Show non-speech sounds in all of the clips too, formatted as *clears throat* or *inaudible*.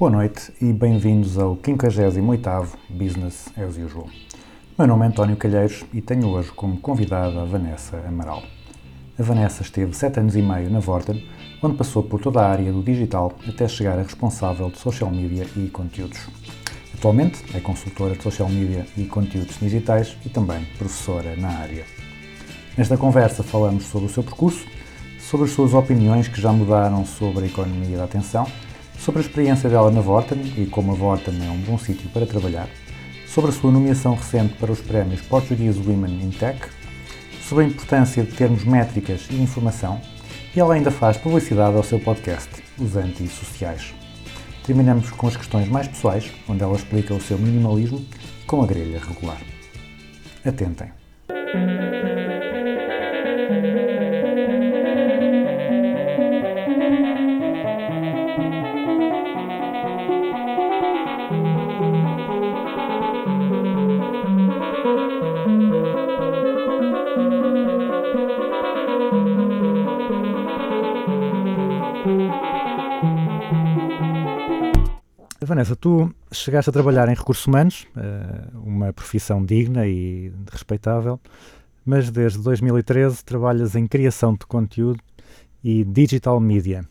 Boa noite e bem-vindos ao 58º Business as Usual. Meu nome é António Calheiros e tenho hoje como convidada a Vanessa Amaral. A Vanessa esteve 7 anos e meio na Vorten, onde passou por toda a área do digital até chegar a responsável de social media e conteúdos. Atualmente é consultora de social media e conteúdos digitais e também professora na área. Nesta conversa falamos sobre o seu percurso, sobre as suas opiniões que já mudaram sobre a economia da atenção, sobre a experiência dela na Vorten e como a Vorten é um bom sítio para trabalhar, sobre a sua nomeação recente para os prémios Portuguese Women in Tech, sobre a importância de termos métricas e informação e ela ainda faz publicidade ao seu podcast, Os Antissociais. Terminamos com as questões mais pessoais, onde ela explica o seu minimalismo com a grelha regular. Atentem. Vanessa, tu chegaste a trabalhar em recursos humanos, eh, uma profissão digna e respeitável, mas desde 2013 trabalhas em criação de conteúdo e digital media.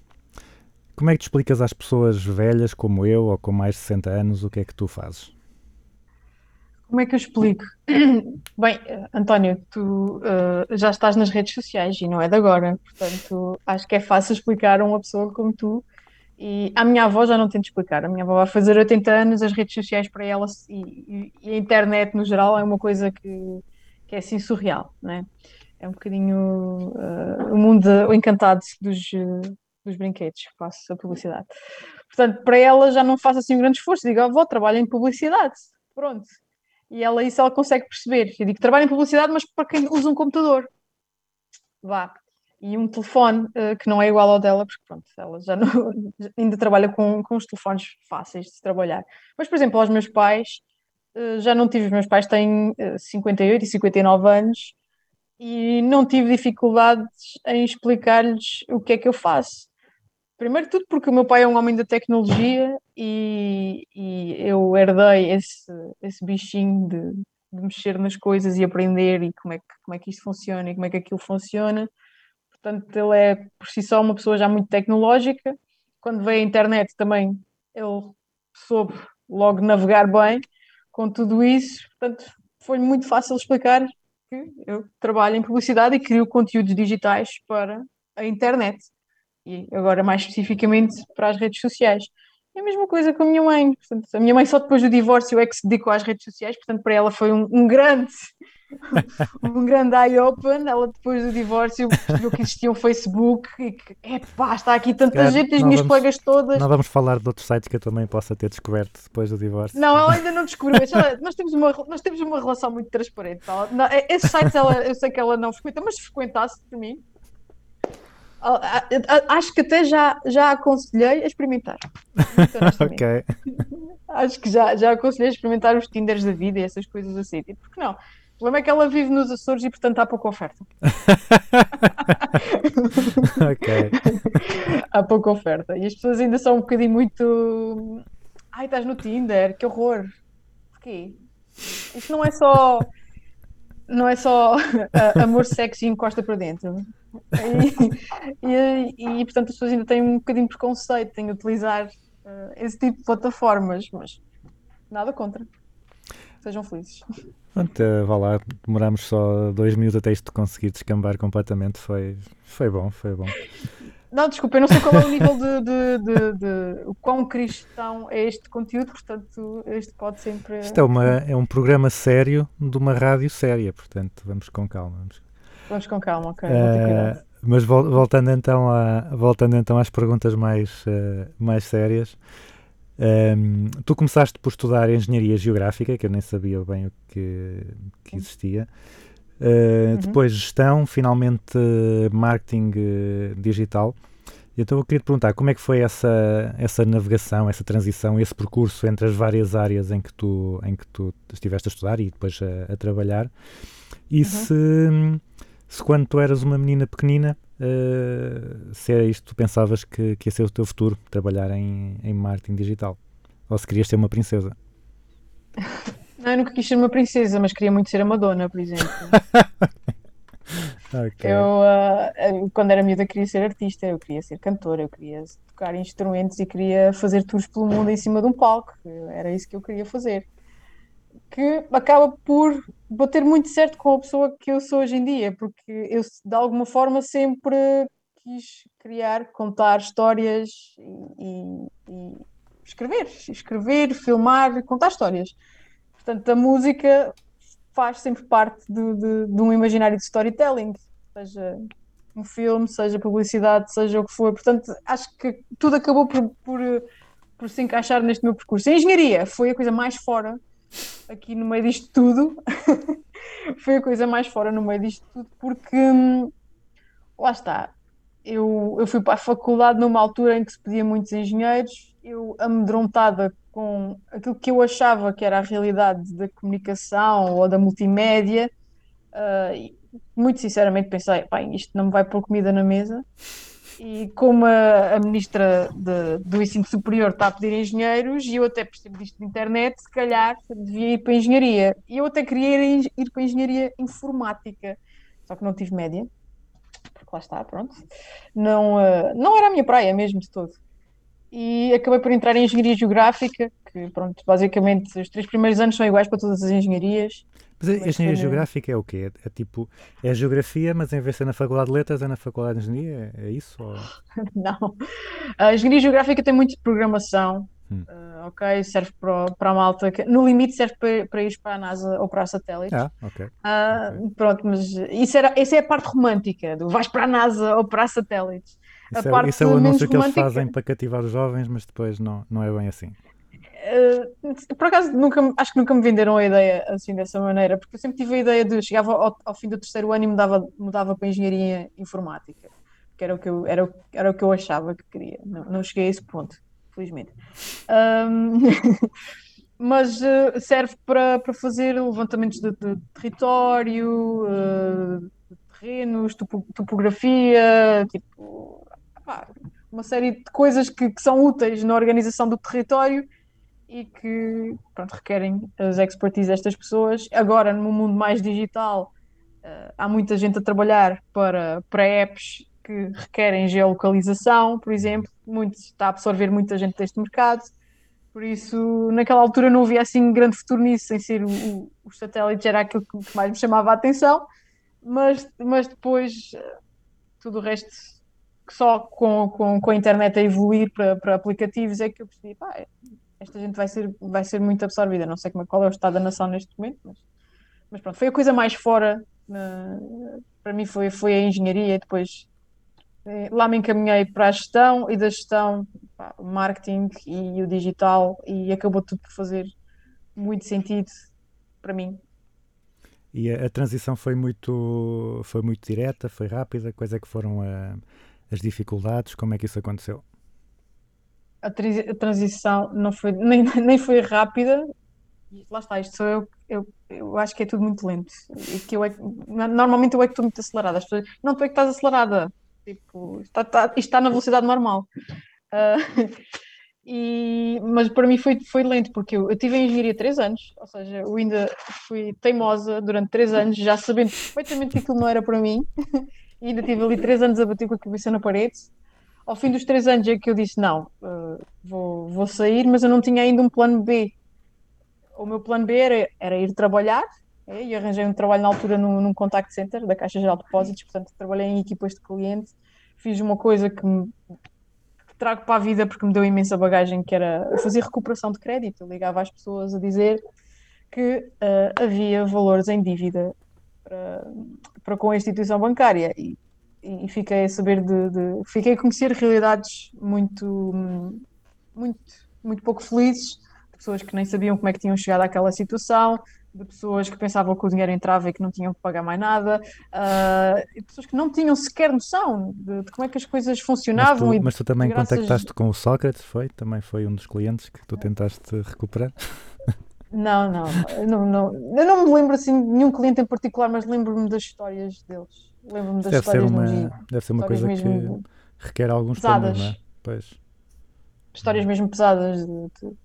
Como é que te explicas às pessoas velhas como eu ou com mais de 60 anos o que é que tu fazes? Como é que eu explico? *coughs* Bem, António, tu eh, já estás nas redes sociais e não é de agora, portanto, acho que é fácil *laughs* explicar a uma pessoa como tu. E a minha avó já não de explicar. A minha avó vai fazer 80 anos, as redes sociais para ela e, e- a internet no geral é uma coisa que, que é assim surreal, não é? Um bocadinho eh, o mundo encantado dos, eh, dos brinquedos, faço a publicidade. Portanto, para ela já não faço assim um grande esforço. Digo, avó, trabalho em publicidade. Pronto. E ela, isso ela consegue perceber. Eu digo, trabalho em publicidade, mas para quem usa um computador. Vá. E um telefone eh, que não é igual ao dela, porque pronto, ela já não, *laughs* ainda trabalha com, com os telefones fáceis de trabalhar. Mas, por exemplo, aos meus pais, eh, já não tive, os meus pais têm eh, 58 e 59 anos e não tive dificuldades em explicar-lhes o que é que eu faço. Primeiro tudo porque o meu pai é um homem da tecnologia e, e eu herdei esse, esse bichinho de, de mexer nas coisas e aprender e como é, que, como é que isto funciona e como é que aquilo funciona. Portanto, ele é por si só uma pessoa já muito tecnológica. Quando veio a internet também ele soube logo navegar bem com tudo isso. Portanto, foi muito fácil explicar que eu trabalho em publicidade e crio conteúdos digitais para a internet e agora mais especificamente para as redes sociais. É a mesma coisa com a minha mãe. Portanto, a minha mãe só depois do divórcio é que se dedicou às redes sociais, portanto, para ela foi um, um grande, um grande eye-open. Ela depois do divórcio percebeu que existia um Facebook e que, epá, está aqui tanta calhar gente, as minhas vamos- colegas todas. Não vamos falar de outros sites que eu também possa ter descoberto depois do divórcio. Não, ela *laughs* ainda não descobriu. nós, temos uma, nós temos uma relação muito transparente. Ela, não, é- esses sites ela, eu sei que ela não frequenta, mas se frequentasse por mim, acho que até já, já aconselhei a experimentar. *laughs* Ok. Acho que já, já aconselhei a experimentar os Tinders da vida e essas coisas assim. Tipo, porque não? O problema é que ela vive nos Açores e, portanto, há pouca oferta. *laughs* ok. *laughs* há pouca oferta. E as pessoas ainda são um bocadinho muito. Ai, estás no Tinder, que horror. Porquê? Isto não é só. Não é só amor, sexo e encosta para dentro. E, e- e, portanto as pessoas ainda têm um bocadinho de preconceito em utilizar ah, esse tipo de plataformas, mas nada contra. Sejam felizes. Pronto, eh, vá lá, demorámos só dois minutos até isto conseguir descambar completamente. Foi, foi bom, foi bom. Não, desculpa, eu não sei qual é o nível de, de, de, de- o quão cristão é este conteúdo, portanto, este pode sempre. Isto é, uma, é um programa sério de uma rádio séria, portanto, vamos com calma. Vamos. Vamos com calma, ok? Eh, Mas vol- voltando então, a, voltando então às perguntas mais, eh, mais sérias, ehm, tu começaste por estudar Engenharia Geográfica, que eu nem sabia bem o que, que existia. Eh, Depois Gestão, finalmente Marketing eh, Digital. Então eu queria te perguntar, como é que foi essa, essa navegação, essa transição, esse percurso entre as várias áreas em que tu, em que tu estiveste a estudar e depois a, a trabalhar? E se, se quando tu eras uma menina pequenina, eh, se era isto tu pensavas que, que ia ser o teu futuro, trabalhar em, em marketing digital? Ou se querias ser uma princesa? *laughs* Não, eu nunca quis ser uma princesa, mas queria muito ser a Madonna, por exemplo. *laughs* Ok. Eu, eu, quando era miúda, queria ser artista, eu queria ser cantora, eu queria tocar instrumentos e queria fazer tours pelo mundo em cima de um palco. Era isso que eu queria fazer. Que acaba por bater muito certo com a pessoa que eu sou hoje em dia, porque eu, de alguma forma, sempre quis criar, contar histórias e, e escrever, escrever, filmar, contar histórias. Portanto, a música faz sempre parte de, de, de um imaginário de storytelling, seja um filme, seja publicidade, seja o que for. Portanto, acho que tudo acabou por, por, por se encaixar neste meu percurso. A engenharia foi a coisa mais fora aqui no meio disto tudo. *laughs* foi a coisa mais fora no meio disto tudo, porque hum, lá está. Eu, eu fui para a faculdade numa altura em que se pedia muitos engenheiros, eu amedrontada com aquilo que eu achava que era a realidade da comunicação ou da multimédia, e muito sinceramente pensei, bem, isto não me vai pôr comida na mesa. E como a, a ministra de- do ensino superior está a pedir engenheiros, e eu até percebo disto de internet, se calhar devia ir para a engenharia. E eu até queria ir, ir para a engenharia informática, só que não tive média, porque lá está, pronto. Não, ah, não era a minha praia mesmo de todo. E acabei por entrar em engenharia geográfica, que pronto, basicamente os três primeiros anos são iguais para todas as engenharias. Mas a Mas engenharia foi- geográfica é o quê? É, é tipo, é geografia, mas em vez de ser na Faculdade de Letras, é na Faculdade de Engenharia? É, é isso? Ou- *laughs* Não. A engenharia geográfica tem muito de programação, Hum. ah, ok? Serve para, para a malta. que- no limite, serve para, para ir para a NASA ou para a satélite. Ah, ok. Ah, Pronto, mas isso, era, essa é a parte romântica, do vais para a NASA ou para a satélite. A Isso é, parte isso é o anúncio que eles fazem para cativar os jovens, mas depois não, não é bem assim. Uh, por acaso nunca, acho que nunca me venderam a ideia assim dessa maneira, porque eu sempre tive a ideia de chegava ao, ao fim do terceiro ano e mudava, mudava para engenharia informática, que era o que eu, era, era o que eu achava que queria. Não, não cheguei a esse ponto, felizmente. Um, *laughs* mas uh, serve para, para fazer levantamentos de, de território, uh, de terrenos, topo- topografia, tipo, pá, uma série de coisas que, que são úteis na organização do território e que pronto, requerem as expertise destas pessoas. Agora, no mundo mais digital, eh, há muita gente a trabalhar para, para apps que requerem geolocalização, por exemplo, muito, está a absorver muita gente deste mercado. Por isso, naquela altura não havia assim grande futuro nisso, sem ser o, o, os satélites, era aquilo que que mais me chamava a atenção, mas, mas depois eh, tudo o resto, só com, com, com a internet a evoluir para, para aplicativos, é que eu percebi, pá, esta gente vai ser, vai ser muito absorvida. Não sei como é, qual é o estado da nação neste momento, mas, mas pronto, foi a coisa mais fora. para mim foi, foi a engenharia, e depois eh, lá me encaminhei para a gestão e da gestão, pá, marketing e o digital, e acabou tudo por fazer muito sentido para mim. E a, a transição foi muito, foi muito direta, foi rápida? Quais é que foram a- as dificuldades? Como é que isso aconteceu? A, transição não foi, *laughs* nem, nem foi rápida. Lá está, isto sou eu, eu, eu acho que é tudo muito lento. E que eu é, normalmente eu é que estou muito acelerada. Não, tu é que estás acelerada. Tipo, está, está, isto está na velocidade normal. Ah, *laughs* e, mas para mim foi, foi lento, porque eu, eu tive em engenharia três anos, ou seja, eu ainda fui teimosa durante três anos, já sabendo perfeitamente que aquilo não era para mim, *laughs* e ainda tive ali três anos a bater com a cabeça na parede. Ao fim dos três anos é que eu disse: não, uh, vou, vou sair, mas eu não tinha ainda um plano B. O meu plano B era, era ir trabalhar, é, e arranjei um trabalho na altura num, num contact center da Caixa Geral de Depósitos, portanto, trabalhei em equipas de cliente, fiz uma coisa que, me, trago para a vida porque me deu imensa bagagem, que era fazer recuperação de crédito. Eu ligava às pessoas a dizer que uh, havia valores em dívida para, para com a instituição bancária. E e fiquei a saber de, de- fiquei a conhecer realidades muito, muito, muito pouco felizes, de pessoas que nem sabiam como é que tinham chegado àquela situação, de pessoas que pensavam que o dinheiro entrava e que não tinham que pagar mais nada, e pessoas que não tinham sequer noção de, de como é que as coisas Mas funcionavam tu, e mas tu também graças- contactaste com o Sócrates, foi? Também foi um dos clientes que tu tentaste recuperar? Não, não, não, não, eu não me lembro assim de nenhum cliente em particular, mas lembro-me das histórias deles. Lembro-me das Deve ser uma, Giro. deve ser uma coisa que mesmo requer alguns pesadas. planos, não é? Pois. Histórias mesmo pesadas de, de-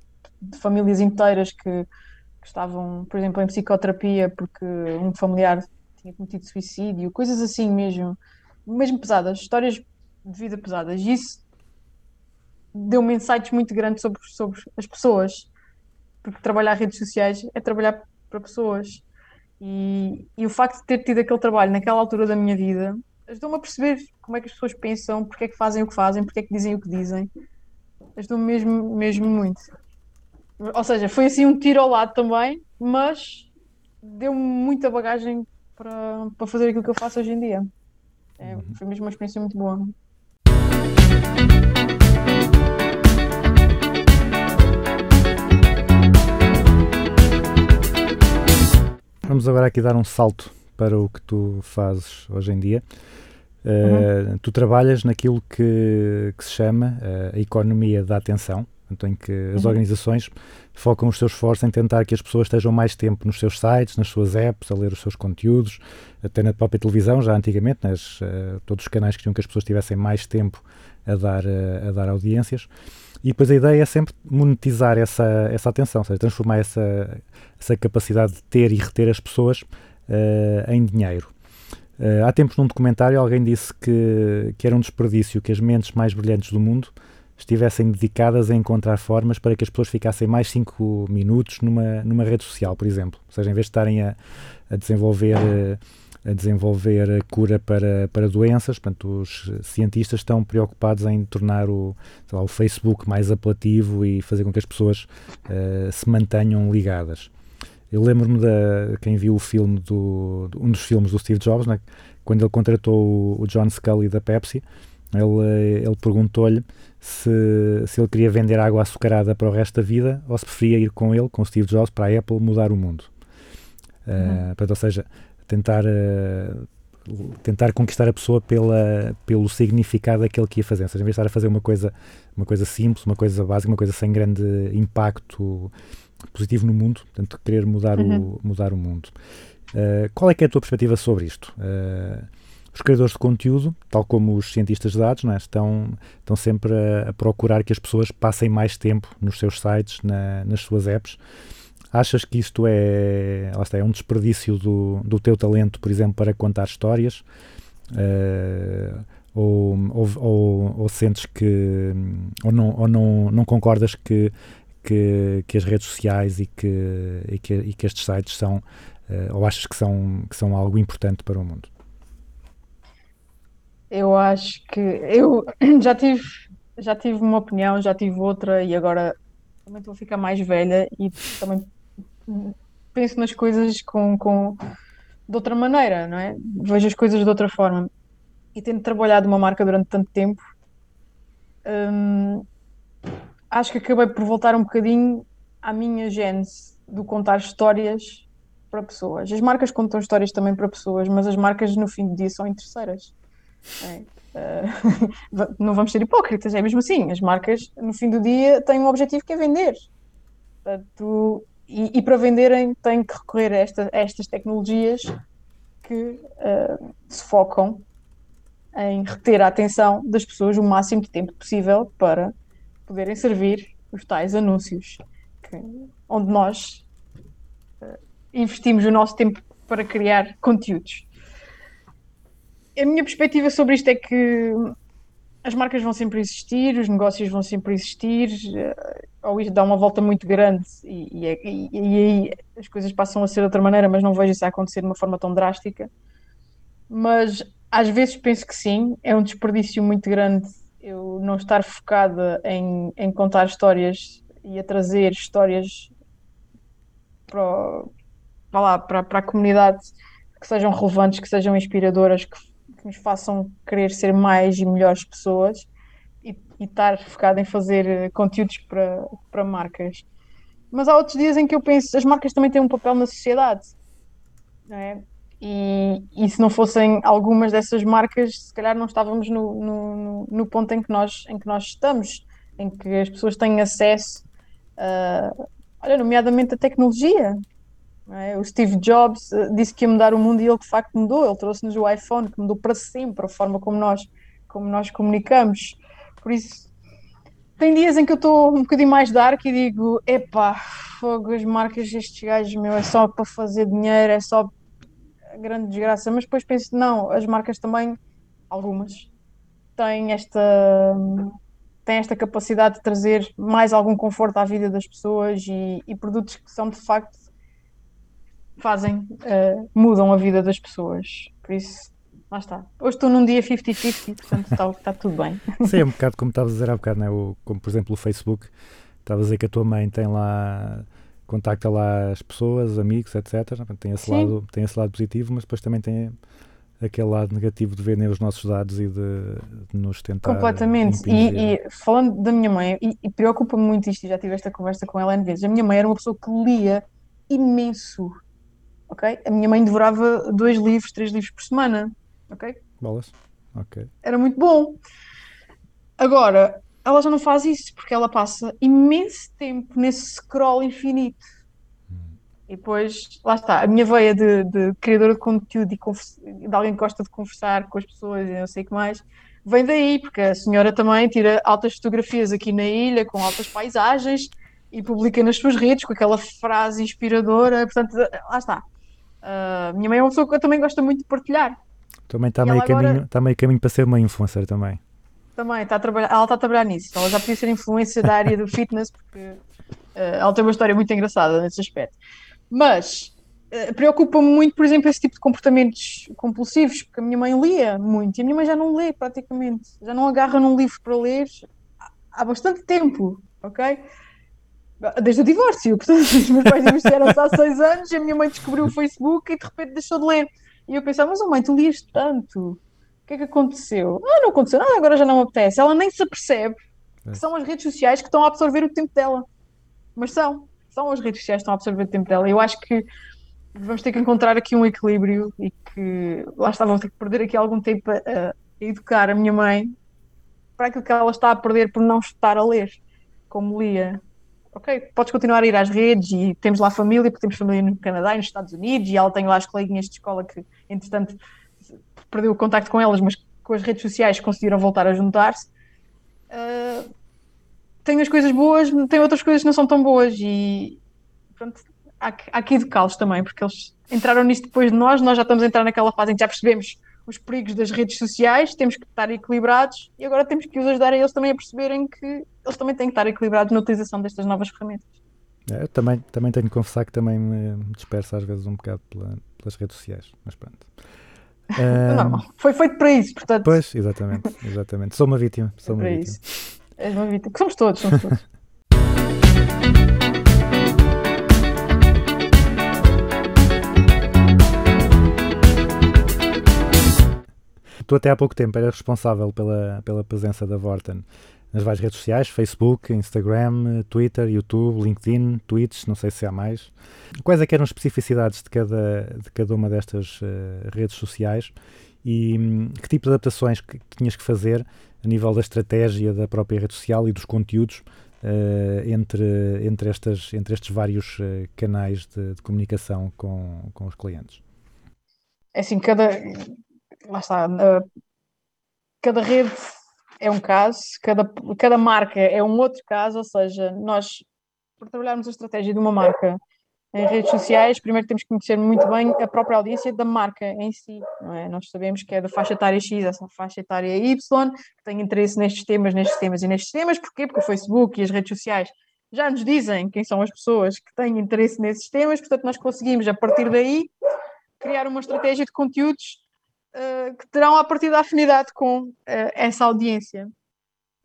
de famílias inteiras que, que estavam, por exemplo, em psicoterapia porque um familiar tinha cometido suicídio, coisas assim mesmo, mesmo pesadas, histórias de vida pesadas. E isso deu-me insights muito grandes sobre, sobre as pessoas, porque trabalhar redes sociais é trabalhar para pessoas. E, e o facto de ter tido aquele trabalho naquela altura da minha vida ajudou-me a perceber como é que as pessoas pensam, porque é que fazem o que fazem, porque é que dizem o que dizem. Ajudou-me mesmo, mesmo muito. Ou seja, foi assim um tiro ao lado também, mas deu-me muita bagagem para, para fazer aquilo que eu faço hoje em dia. É, foi mesmo uma experiência muito boa. Vamos agora aqui dar um salto para o que tu fazes hoje em dia. Uh, Tu trabalhas naquilo que, que se chama uh, a economia da atenção, portanto, em que as Uhum. organizações focam os seus esforços em tentar que as pessoas estejam mais tempo nos seus sites, nas suas apps, a ler os seus conteúdos, até na própria televisão, já antigamente, nas, uh, todos os canais queriam que as pessoas tivessem mais tempo a dar, a dar audiências. E depois a ideia é sempre monetizar essa, essa atenção, ou seja, transformar essa, essa capacidade de ter e reter as pessoas uh, em dinheiro. Uh, há tempos num documentário alguém disse que, que era um desperdício que as mentes mais brilhantes do mundo estivessem dedicadas a encontrar formas para que as pessoas ficassem mais 5 minutos numa, numa rede social, por exemplo. Ou seja, em vez de estarem a, a desenvolver, uh, a desenvolver a cura para, para doenças, portanto, os cientistas estão preocupados em tornar o, lá, o Facebook mais apelativo e fazer com que as pessoas uh, se mantenham ligadas. Eu lembro-me de quem viu o filme do, um dos filmes do Steve Jobs, né, quando ele contratou o, John Scully da Pepsi, ele, ele perguntou-lhe se, se ele queria vender água açucarada para o resto da vida ou se preferia ir com ele, com o Steve Jobs, para a Apple mudar o mundo. Uh, portanto, ou seja, tentar, uh, tentar conquistar a pessoa pela, pelo significado daquilo que ia fazer. Ou seja, em vez de estar a fazer uma coisa, uma coisa simples, uma coisa básica, uma coisa sem grande impacto positivo no mundo, portanto, querer mudar, Uhum. o, mudar o mundo. Uh, qual é que é a tua perspectiva sobre isto? Uh, os criadores de conteúdo, tal como os cientistas de dados, né, estão, estão sempre a, a, procurar que as pessoas passem mais tempo nos seus sites, na, nas suas apps. Achas que isto é, está, é um desperdício do, do teu talento, por exemplo, para contar histórias? Uh, ou, ou, ou, ou, sentes que ou não, ou não, não concordas que, que, que as redes sociais e que, e que, e que estes sites são uh, ou achas que são, que são algo importante para o mundo? Eu acho que eu *clears throat* já tive, já tive uma opinião, já tive outra e agora também estou a ficar mais velha e também penso nas coisas com, com de outra maneira, não é? Vejo as coisas de outra forma. E tendo trabalhado uma marca durante tanto tempo, hum, acho que acabei por voltar um bocadinho à minha gênese do contar histórias para pessoas. As marcas contam histórias também para pessoas, mas as marcas no fim do dia são interesseiras. É. *laughs* Uh, não vamos ser hipócritas, é mesmo assim. As marcas no fim do dia têm um objetivo que é vender. Portanto, e, e, para venderem têm que recorrer a, esta, a estas tecnologias que uh, se focam em reter a atenção das pessoas o máximo de tempo possível para poderem servir os tais anúncios, que, onde nós uh, investimos o nosso tempo para criar conteúdos. A minha perspectiva sobre isto é que as marcas vão sempre existir, os negócios vão sempre existir, ou isto dá uma volta muito grande e, e, e, aí as coisas passam a ser de outra maneira, mas não vejo isso a acontecer de uma forma tão drástica. Mas às vezes penso que sim, é um desperdício muito grande eu não estar focada em, em contar histórias e a trazer histórias para, para, lá, para, para a comunidade que sejam relevantes, que sejam inspiradoras, que, que nos façam querer ser mais e melhores pessoas e, e estar focado em fazer eh, conteúdos para, para marcas. Mas há outros dias em que eu penso, as marcas também têm um papel na sociedade, não é? E, e se não fossem algumas dessas marcas, se calhar não estávamos no, no, no- ponto em que nós, em que nós estamos, em que as pessoas têm acesso, a, olha, nomeadamente a tecnologia. É? O Steve Jobs eh, disse que ia mudar o mundo e ele de facto mudou. Ele trouxe-nos o iPhone, que mudou para sempre a forma como nós, como nós comunicamos. Por isso, tem dias em que eu estou um bocadinho mais dark e digo: epá, fogo, as marcas destes gajos, meu, é só para fazer dinheiro, é só grande desgraça. Mas depois penso: não, as marcas também, algumas, têm esta, têm esta capacidade de trazer mais algum conforto à vida das pessoas e, e produtos que são de facto fazem, eh, mudam a vida das pessoas. Por isso, lá está. Hoje estou num dia 50-50, portanto está, está tudo bem. *laughs* Sim, é um bocado como estavas a dizer há bocado, não é? O- como por exemplo o Facebook, estavas a dizer que a tua mãe tem lá, contacta lá as pessoas, amigos, etc. Tem esse, Sim. lado, tem esse lado positivo, mas depois também tem aquele lado negativo de verem os nossos dados e de, de nos tentar Completamente. E, e falando da minha mãe, e, e preocupa-me muito isto, e já tive esta conversa com ela N vezes. A minha mãe era uma pessoa que lia imenso. Ok? A minha mãe devorava dois livros, três livros por semana. Ok? Bolas? Ok. Era muito bom. Agora, ela já não faz isso porque ela passa imenso tempo nesse scroll infinito. E depois, lá está, a minha veia de, de criadora de conteúdo e convers- de alguém que gosta de conversar com as pessoas e não sei o que mais, vem daí, porque a senhora também tira altas fotografias aqui na ilha, com altas paisagens, e publica nas suas redes com aquela frase inspiradora. Portanto, lá está. A minha mãe é uma pessoa que também gosta muito de partilhar. Também está meio, agora- caminho, está meio caminho para ser uma influencer também. Também está a trabalhar, ela está a trabalhar nisso. Ela já podia ser influência da área do fitness, porque eh, ela tem uma história muito engraçada nesse aspecto. Mas eh, preocupa-me muito, por exemplo, esse tipo de comportamentos compulsivos, porque a minha mãe lia muito e a minha mãe já não lê praticamente, já não agarra num livro para ler há- há bastante tempo, ok? Desde o divórcio, portanto, os meus pais divorciaram-se há seis anos e a minha mãe descobriu o Facebook e de repente deixou de ler. E eu pensava, mas oh mãe, tu lias tanto, o que é que aconteceu? Ah, não aconteceu nada, agora já não apetece. Ela nem se apercebe que são as redes sociais que estão a absorver o tempo dela. Mas são, são as redes sociais que estão a absorver o tempo dela. Eu acho que vamos ter que encontrar aqui um equilíbrio e que lá está, vamos ter que perder aqui algum tempo a, a educar a minha mãe para aquilo que ela está a perder por não estar a ler, como lia. Ok, podes continuar a ir às redes e temos lá família, porque temos família no Canadá e nos Estados Unidos e ela tem lá as coleguinhas de escola que, entretanto, perdeu o contacto com elas, mas com as redes sociais conseguiram voltar a juntar-se. Ah, tem as coisas boas, tem outras coisas que não são tão boas e pronto, há, há que educá-los também, porque eles entraram nisto depois de nós, nós já estamos a entrar naquela fase em que já percebemos os perigos das redes sociais, temos que estar equilibrados e agora temos que os ajudar a eles também a perceberem que eles também têm que estar equilibrados na utilização destas novas ferramentas. É, Eu também, também tenho que confessar que também me disperso às vezes um bocado pela- pelas redes sociais, mas pronto. É Ah, normal. Foi feito para isso, portanto, Pois, exatamente, *laughs* exatamente. Sou uma vítima. é Sou uma para vítima. isso. És uma vítima. Somos todos, somos todos. *laughs* Tu até há pouco tempo eras responsável pela, pela presença da Vorten nas várias redes sociais, Facebook, Instagram, Twitter, YouTube, LinkedIn, Tweets, não sei se há mais. Quais é que eram as especificidades de cada, de cada uma destas eh, redes sociais e hum, que tipo de adaptações que tinhas que fazer a nível da estratégia da própria rede social e dos conteúdos eh, entre, entre, estas, entre estes vários eh, canais de, de comunicação com, com os clientes? É assim, cada. Lá está. uh, cada rede é um caso, cada, cada marca é um outro caso, ou seja, nós, por trabalharmos a estratégia de uma marca em redes sociais, primeiro temos que conhecer muito bem a própria audiência da marca em si, é? Nós sabemos que é da faixa etária X, essa faixa etária Y, que tem interesse nestes temas, nestes temas e nestes temas, porquê? Porque o Facebook e as redes sociais já nos dizem quem são as pessoas que têm interesse nesses temas, portanto nós conseguimos, a partir daí, criar uma estratégia de conteúdos eh, que terão a partir da afinidade com eh, essa audiência.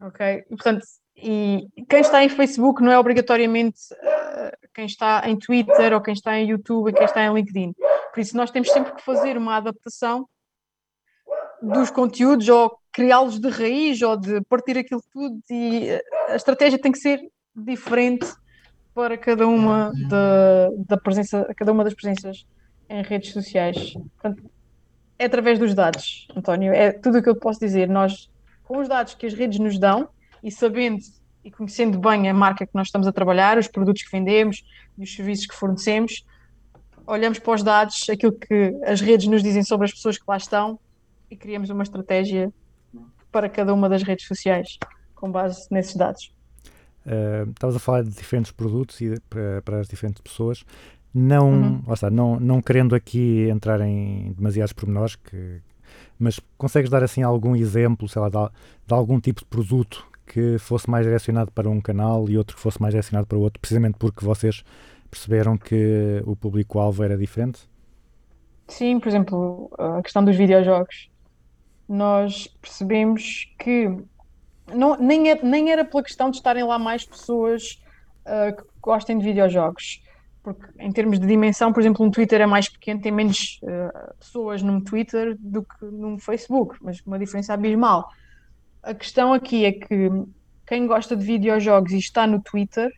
Ok? Portanto, e quem está em Facebook não é obrigatoriamente eh, quem está em Twitter ou quem está em YouTube e quem está em LinkedIn. Por isso, nós temos sempre que fazer uma adaptação dos conteúdos ou criá-los de raiz ou de partir aquilo tudo e a estratégia tem que ser diferente para cada uma da, da presença, cada uma das presenças em redes sociais. Portanto, é através dos dados, António, é tudo o que eu posso dizer. Nós, com os dados que as redes nos dão e sabendo e conhecendo bem a marca que nós estamos a trabalhar, os produtos que vendemos e os serviços que fornecemos, olhamos para os dados, aquilo que as redes nos dizem sobre as pessoas que lá estão e criamos uma estratégia para cada uma das redes sociais com base nesses dados. Uh, estavas a falar de diferentes produtos e para, para as diferentes pessoas, não, Uhum. está, não, não querendo aqui entrar em demasiados pormenores, que, mas consegues dar assim algum exemplo, sei lá, de, de algum tipo de produto que fosse mais direcionado para um canal e outro que fosse mais direcionado para o outro, precisamente porque vocês perceberam que o público-alvo era diferente? Sim, por exemplo, a questão dos videojogos. Nós percebemos que não, nem, é- nem era pela questão de estarem lá mais pessoas ah, que gostem de videojogos. Porque em termos de dimensão, por exemplo, um Twitter é mais pequeno, tem menos ah, pessoas num Twitter do que num Facebook, mas uma diferença abismal. A questão aqui é que quem gosta de videojogos e está no Twitter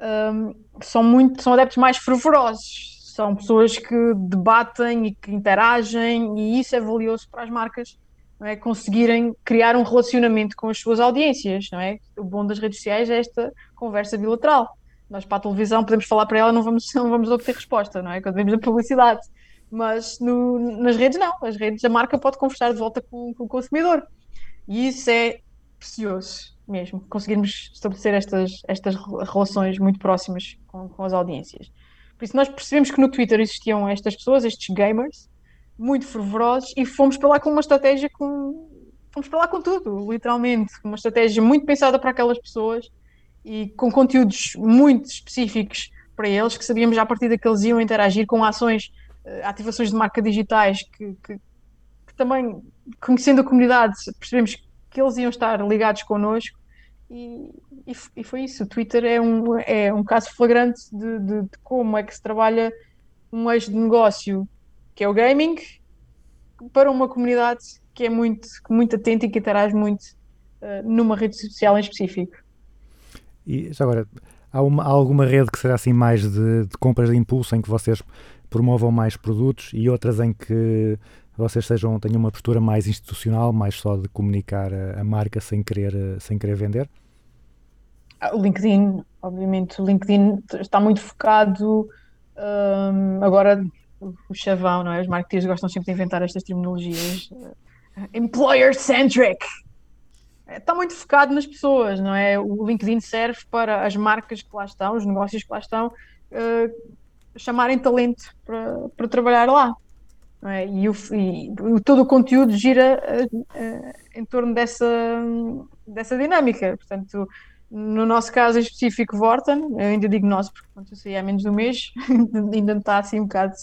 hum, são muito, são adeptos mais fervorosos. São pessoas que debatem e que interagem, e isso é valioso para as marcas, não é? Conseguirem criar um relacionamento com as suas audiências, não é? O bom das redes sociais é esta conversa bilateral. Nós para a televisão podemos falar para ela, não vamos, *laughs* não vamos obter resposta, não é? Quando vemos a publicidade. Mas no- nas redes não, as redes a marca pode conversar de volta com, com o consumidor. E isso é precioso mesmo, conseguirmos estabelecer estas, estas relações muito próximas com, com as audiências. Por isso nós percebemos que no Twitter existiam estas pessoas, estes gamers, muito fervorosos, e fomos para lá com uma estratégia com... Fomos para lá com tudo, literalmente, uma estratégia muito pensada para aquelas pessoas e com conteúdos muito específicos para eles, que sabíamos já a partir que eles iam interagir com ações, eh, ativações de marca digitais que, que- que também, conhecendo a comunidade, percebemos que eles iam estar ligados connosco e, e, e foi isso. O Twitter é um, é um caso flagrante de, de- de como é que se trabalha um eixo de negócio que é o gaming para uma comunidade que é muito, muito atenta e que interage muito eh, numa rede social em específico. E agora, há, uma- há alguma rede que será assim mais de, de compras de impulso em que vocês promovam mais produtos e outras em que vocês sejam, tenham uma postura mais institucional, mais só de comunicar a, a marca sem querer, sem querer vender? Ah, O LinkedIn, obviamente, o LinkedIn está muito focado hum, agora o chavão, não é? Os marketeers gostam sempre de inventar estas terminologias. eh, Employer-centric. Está muito focado nas pessoas, não é? O LinkedIn serve para as marcas que lá estão, os negócios que lá estão, eh, chamarem talento para, para trabalhar lá. é? E, o, e todo o conteúdo gira eh, eh, em torno dessa, dessa dinâmica. Portanto, no nosso caso em específico, Vorten, eu ainda digo nosso porque pronto, eu saí há menos de um mês, *laughs* ainda está assim um bocado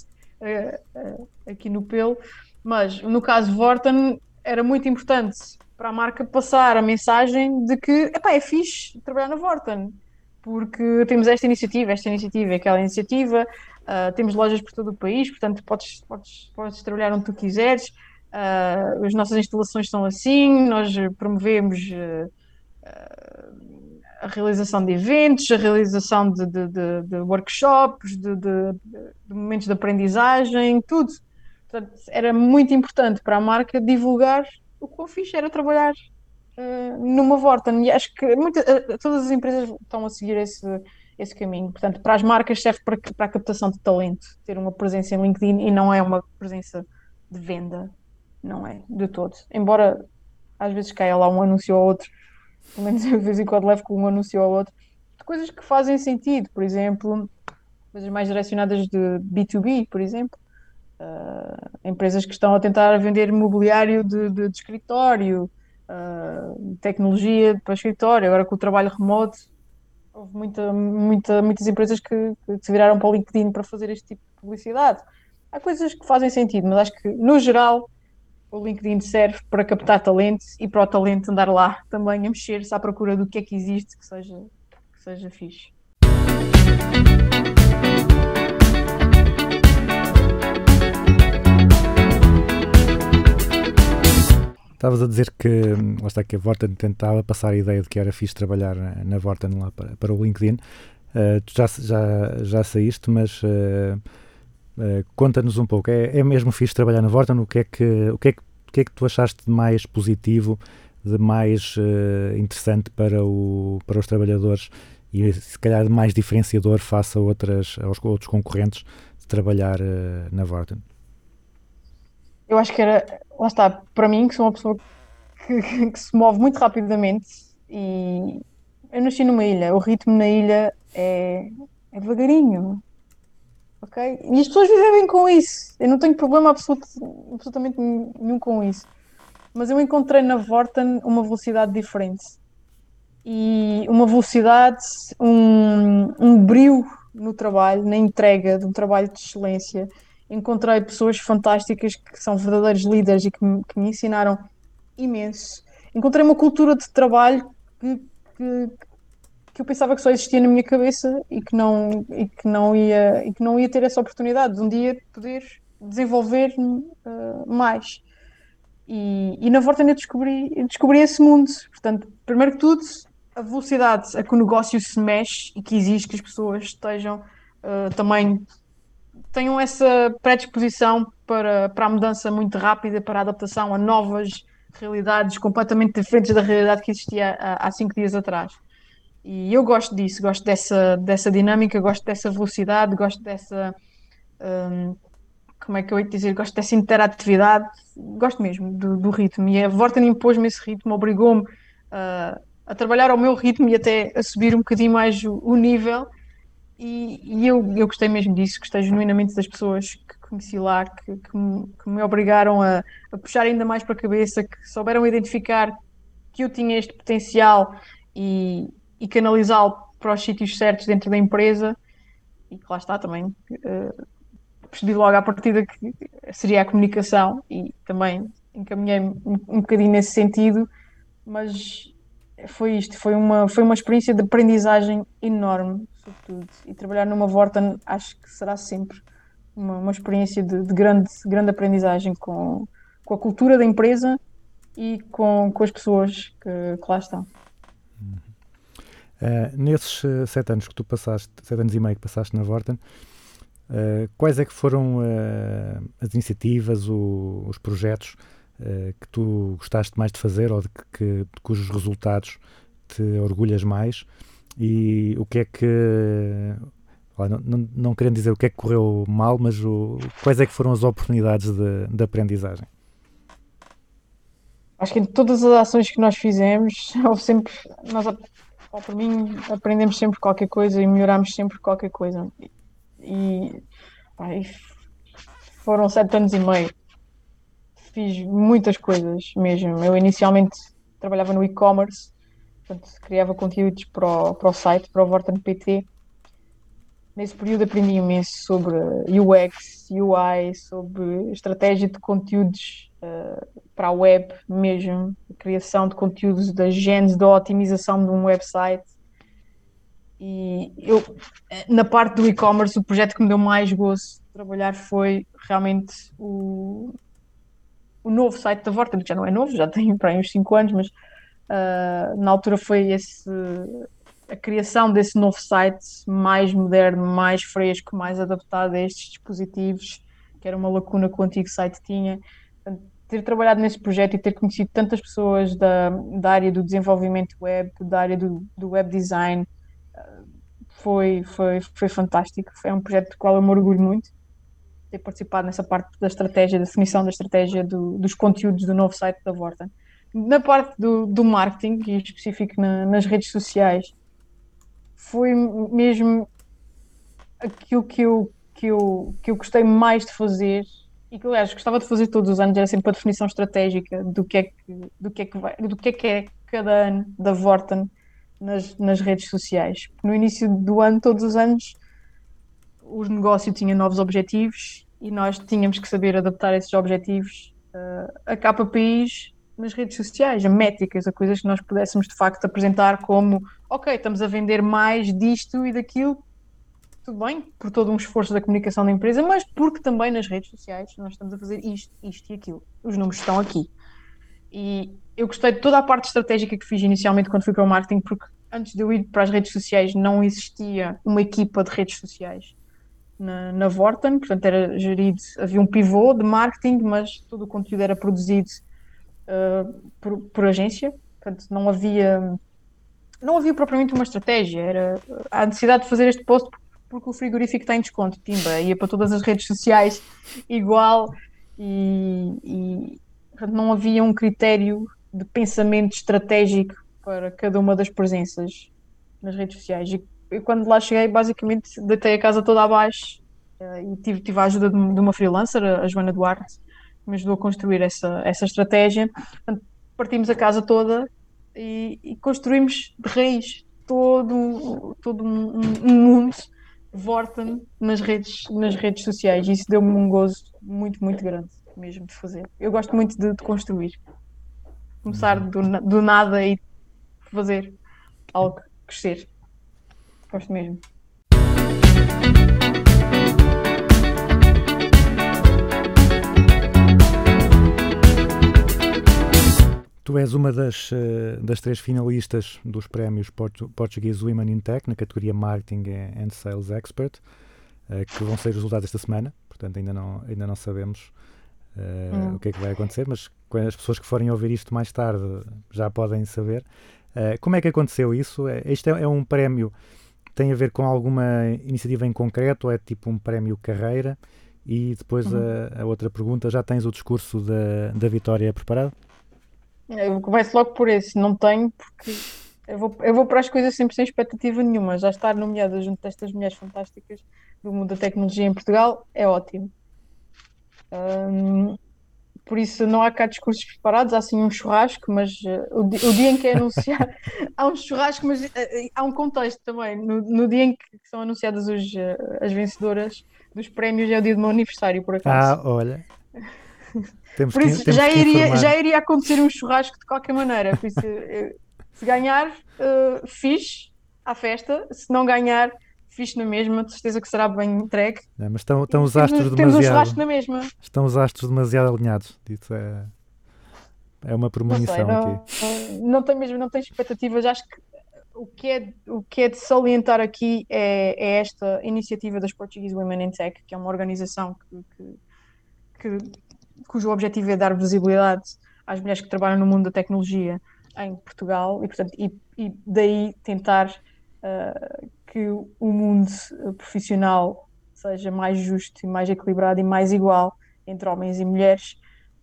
aqui no pelo, mas no caso Vorten era muito importante para a marca passar a mensagem de que epá, é fixe trabalhar na Vorten, porque temos esta iniciativa, esta iniciativa, aquela iniciativa, ah, temos lojas por todo o país, portanto podes, podes, podes trabalhar onde tu quiseres, ah, as nossas instalações são assim, nós promovemos eh, a realização de eventos, a realização de, de- de- de workshops, de momentos de aprendizagem, tudo. Portanto, era muito importante para a marca divulgar o quão fixe era trabalhar eh, numa Vorten. E acho que muita- eh, todas as empresas estão a seguir esse, esse caminho. Portanto, para as marcas serve para, para a captação de talento, ter uma presença em LinkedIn e não é uma presença de venda, não é de todo. Embora às vezes caia lá um anúncio ou outro, pelo menos eu de vez em quando levo com um anúncio ou outro, de coisas que fazem sentido, por exemplo, coisas mais direcionadas de B2B, por exemplo. Ah, empresas que estão a tentar vender mobiliário de, de- de escritório, ah, tecnologia para escritório, agora com o trabalho remoto, houve muita, muita, muitas empresas que, que se viraram para o LinkedIn para fazer este tipo de publicidade. Há coisas que fazem sentido, mas acho que, no geral, o LinkedIn serve para captar talento e para o talento andar lá também a mexer-se à procura do que é que existe que seja, que seja fixe. Estavas a dizer que, lá está, que a Vorten tentava passar a ideia de que era fixe trabalhar na, na Vorten lá para, para o LinkedIn. Uh, tu já, já, já saíste, mas uh, uh, conta-nos um pouco. É, é mesmo fixe trabalhar na Vorten? O que é que, o que, é que, o que, é que tu achaste de mais positivo, de mais interessante para, o, para os trabalhadores e se calhar de mais diferenciador face a outras, aos outros concorrentes de trabalhar na Vorten? Eu acho que era, lá está, para mim, que sou uma pessoa que, *laughs* que- se move muito rapidamente e eu nasci numa ilha, o ritmo na ilha é, é devagarinho, ok? E as pessoas vivem bem com isso. Eu não tenho problema absoluto, absolutamente nenhum com isso. Mas eu encontrei na Vorten uma velocidade diferente e uma velocidade, um, um brio no trabalho, na entrega de um trabalho de excelência. Encontrei pessoas fantásticas que são verdadeiros líderes e que me, que me ensinaram imenso. Encontrei uma cultura de trabalho que, que, que eu pensava que só existia na minha cabeça e que não, e que não, ia, e que não ia ter essa oportunidade de um dia poder desenvolver-me uh, mais. E, e na Vorten eu descobri, descobri esse mundo. Portanto, primeiro que tudo, a velocidade a que o negócio se mexe e que exige que as pessoas estejam uh, também tenham essa predisposição para, para a mudança muito rápida, para a adaptação a novas realidades completamente diferentes da realidade que existia há, há cinco dias atrás. E eu gosto disso, gosto dessa, dessa dinâmica, gosto dessa velocidade, gosto dessa. hum, como é que eu ia dizer? Gosto dessa interatividade, gosto mesmo do, do ritmo. E a Vorten impôs-me esse ritmo, obrigou-me a, a trabalhar ao meu ritmo e até a subir um bocadinho mais o, o nível. E, e eu, eu gostei mesmo disso, gostei genuinamente das pessoas que conheci lá, que, que me, que me obrigaram a, a puxar ainda mais para a cabeça, que souberam identificar que eu tinha este potencial e, e canalizá-lo para os sítios certos dentro da empresa. E que lá está também. eh, percebi logo à partida que seria a comunicação e também encaminhei-me um, um bocadinho nesse sentido, mas foi isto, foi uma, foi uma experiência de aprendizagem enorme, E trabalhar numa Vorten acho que será sempre uma, uma experiência de, de grande, grande aprendizagem com, com a cultura da empresa e com, com as pessoas que, que lá estão. Uh, nesses uh, sete anos que tu passaste, sete anos e meio que passaste na Vorten, uh, quais é que foram as iniciativas, o- os projetos que tu gostaste mais de fazer ou de, que- de cujos resultados te orgulhas mais? E o que é que, não, não, não querendo dizer o que é que correu mal, mas o- quais é que foram as oportunidades de, de aprendizagem? Acho que em todas as ações que nós fizemos, *laughs* houve sempre, nós, ou para mim, aprendemos sempre qualquer coisa e melhoramos sempre qualquer coisa. E, e foram sete anos e meio. Fiz muitas coisas mesmo. Eu inicialmente trabalhava no e-commerce, portanto, criava conteúdos para o, para o site, para o Vorten PT. Nesse período aprendi imenso sobre UX, UI, sobre estratégia de conteúdos eh, para a web mesmo, a criação de conteúdos da genes da otimização de um website. E eu, eh, na parte do e-commerce, o projeto que me deu mais gozo de trabalhar foi realmente o, o novo site da Vorten, que já não é novo, já tem para aí uns 5 anos, mas ah, na altura foi esse, a criação desse novo site mais moderno, mais fresco, mais adaptado a estes dispositivos, que era uma lacuna que o antigo site tinha. Ter trabalhado nesse projeto e ter conhecido tantas pessoas da, da área do desenvolvimento web, da área do, do web design, ah, foi, foi, foi fantástico. Foi um projeto do qual eu me orgulho muito ter participado nessa parte da estratégia, da definição da estratégia do- dos conteúdos do novo site da Vorten. Na parte do, do marketing, e específico na- nas redes sociais, foi mesmo aquilo que eu, que eu, que eu gostei mais de fazer e que, aliás, gostava de fazer todos os anos, era sempre a definição estratégica do que é que, do que, é, que vai, do que é que é cada ano da Vorten nas, nas redes sociais. No início do ano, todos os anos, o negócio tinha novos objetivos e nós tínhamos que saber adaptar esses objetivos uh, a KPIs nas redes sociais, a métricas, a coisas que nós pudéssemos de facto apresentar como ok, estamos a vender mais disto e daquilo, tudo bem, por todo um esforço da comunicação da empresa, mas porque também nas redes sociais nós estamos a fazer isto, isto e aquilo. Os números estão aqui. E eu gostei de toda a parte estratégica que fiz inicialmente quando fui para o marketing, porque antes de eu ir para as redes sociais não existia uma equipa de redes sociais na, na Vorten, portanto era gerido, havia um pivô de marketing, mas todo o conteúdo era produzido uh, por, por agência, portanto não havia não havia propriamente uma estratégia, era a necessidade de fazer este post porque o frigorífico está em desconto, timba, ia para todas as redes sociais igual e, e portanto, não havia um critério de pensamento estratégico para cada uma das presenças nas redes sociais. E eu, quando lá cheguei, basicamente deitei a casa toda abaixo eh, e tive, tive a ajuda de, de uma freelancer, a Joana Duarte, me ajudou a construir essa, essa estratégia. Portanto, partimos a casa toda e, e construímos de raiz todo, todo um, um mundo Vorten nas redes, nas redes sociais. Isso deu-me um gozo muito, muito grande mesmo de fazer. Eu gosto muito de, de construir. Começar do, na- do nada e fazer algo crescer. Gosto mesmo. Tu és uma das, eh, das três finalistas dos prémios Portu- Portuguese Women in Tech na categoria Marketing and Sales Expert, eh, que vão ser resultados esta semana, portanto ainda não, ainda não sabemos eh, Hum. o que é que vai acontecer, mas as pessoas que forem ouvir isto mais tarde já podem saber. Como é que aconteceu isso? Este é, é um prémio, tem a ver com alguma iniciativa em concreto ou é tipo um prémio carreira? E depois Uhum. a, a outra pergunta, já tens o discurso da, da Vitória preparado? Eu começo logo por esse, não tenho, porque eu vou, eu vou para as coisas sempre sem expectativa nenhuma. Já estar nomeada junto destas mulheres fantásticas do mundo da tecnologia em Portugal é ótimo. Hum, por isso não há cá discursos preparados, há sim um churrasco, mas eh, o, di- o dia em que é anunciado, *laughs* há um churrasco, mas eh, há um contexto também. No, no dia em que são anunciadas os, eh, as vencedoras dos prémios é o dia do meu aniversário, por acaso. Ah, olha. Temos Por que, isso temos já que iria, já iria acontecer um churrasco de qualquer maneira. Por isso, se ganhar, eh, fixe à festa. Se não ganhar, fixe na mesma. De certeza que será bem entregue. Não, mas estão, estão os Temos- astros Temos um churrasco demasiado. na mesma. Estão os astros demasiado alinhados. Isso é, é uma Não sei, premonição não, aqui. não tenho mesmo, não tenho expectativas. Acho que o que é, o que é de salientar aqui é, é esta iniciativa das Portuguese Women in Tech, que é uma organização que, que- que- cujo objetivo é dar visibilidade às mulheres que trabalham no mundo da tecnologia em Portugal e, portanto, e, e daí tentar ah, que o mundo eh, profissional seja mais justo e mais equilibrado e mais igual entre homens e mulheres.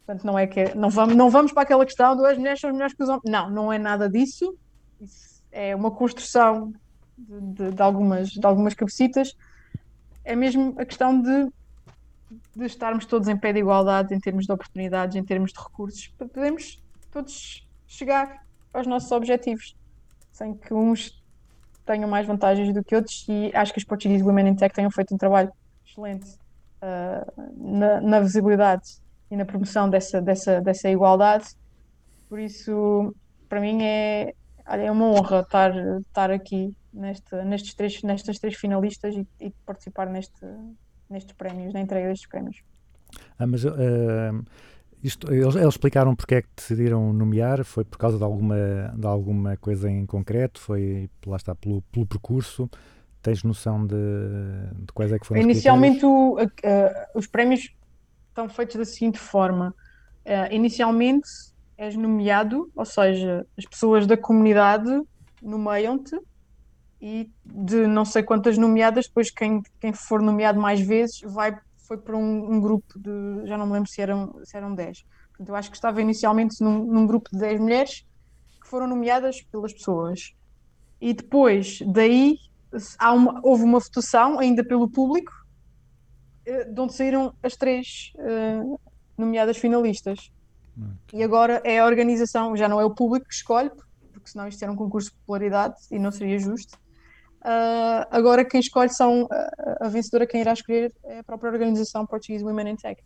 Portanto, não é que não vamos, não vamos para aquela questão de as mulheres são melhores que os homens. Não, não é nada disso. Isso é uma construção de, de- de algumas, de algumas cabecitas. É mesmo a questão de, de estarmos todos em pé de igualdade em termos de oportunidades, em termos de recursos, para podermos todos chegar aos nossos objetivos, sem que uns tenham mais vantagens do que outros. E acho que os Portuguese Women in Tech tenham feito um trabalho excelente ah, na, na visibilidade e na promoção dessa, dessa, dessa igualdade. Por isso, para mim é, é uma honra estar, estar aqui neste, nestes três, nestas três finalistas e, e participar neste, nestes prémios, na entrega destes prémios. Ah, mas ah, isto, eles, eles explicaram porque é que decidiram nomear? Foi por causa de alguma, de alguma coisa em concreto? Foi, lá está, pelo, pelo percurso? Tens noção de, de quais é que foram Inicialmente, o- a- os prémios estão feitos da seguinte forma: Eh, inicialmente és nomeado, ou seja, as pessoas da comunidade nomeiam-te e de não sei quantas nomeadas, depois quem, quem for nomeado mais vezes vai, foi para um, um grupo de, já não me lembro se eram, se eram 10. Portanto, eu acho que estava inicialmente num, num grupo de 10 mulheres que foram nomeadas pelas pessoas. E depois, daí, uma- houve uma votação, ainda pelo público, eh, de onde saíram as três eh, nomeadas finalistas. E agora é a organização, já não é o público que escolhe, porque senão isto era um concurso de popularidade e não seria justo. Ah, agora quem escolhe são ah, a vencedora, quem irá escolher é a própria organização Portuguese Women in Tech.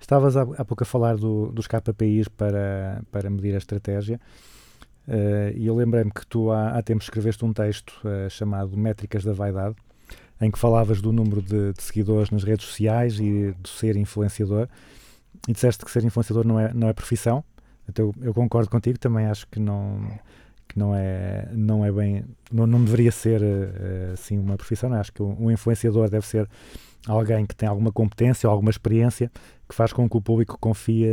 Estavas há, há pouco a falar do- dos KPIs para, para medir a estratégia. eh, e eu lembrei-me que tu há, há tempos escreveste um texto chamado Métricas da Vaidade, em que falavas do número de, de seguidores nas redes sociais e de ser influenciador, e disseste que ser influenciador não é, não é profissão. Então eu, eu concordo contigo, também acho que não, que não é, não é bem, não, não deveria ser eh, assim uma profissão. Não é? Acho que um, um influenciador deve ser alguém que tem alguma competência ou alguma experiência que faz com que o público confie,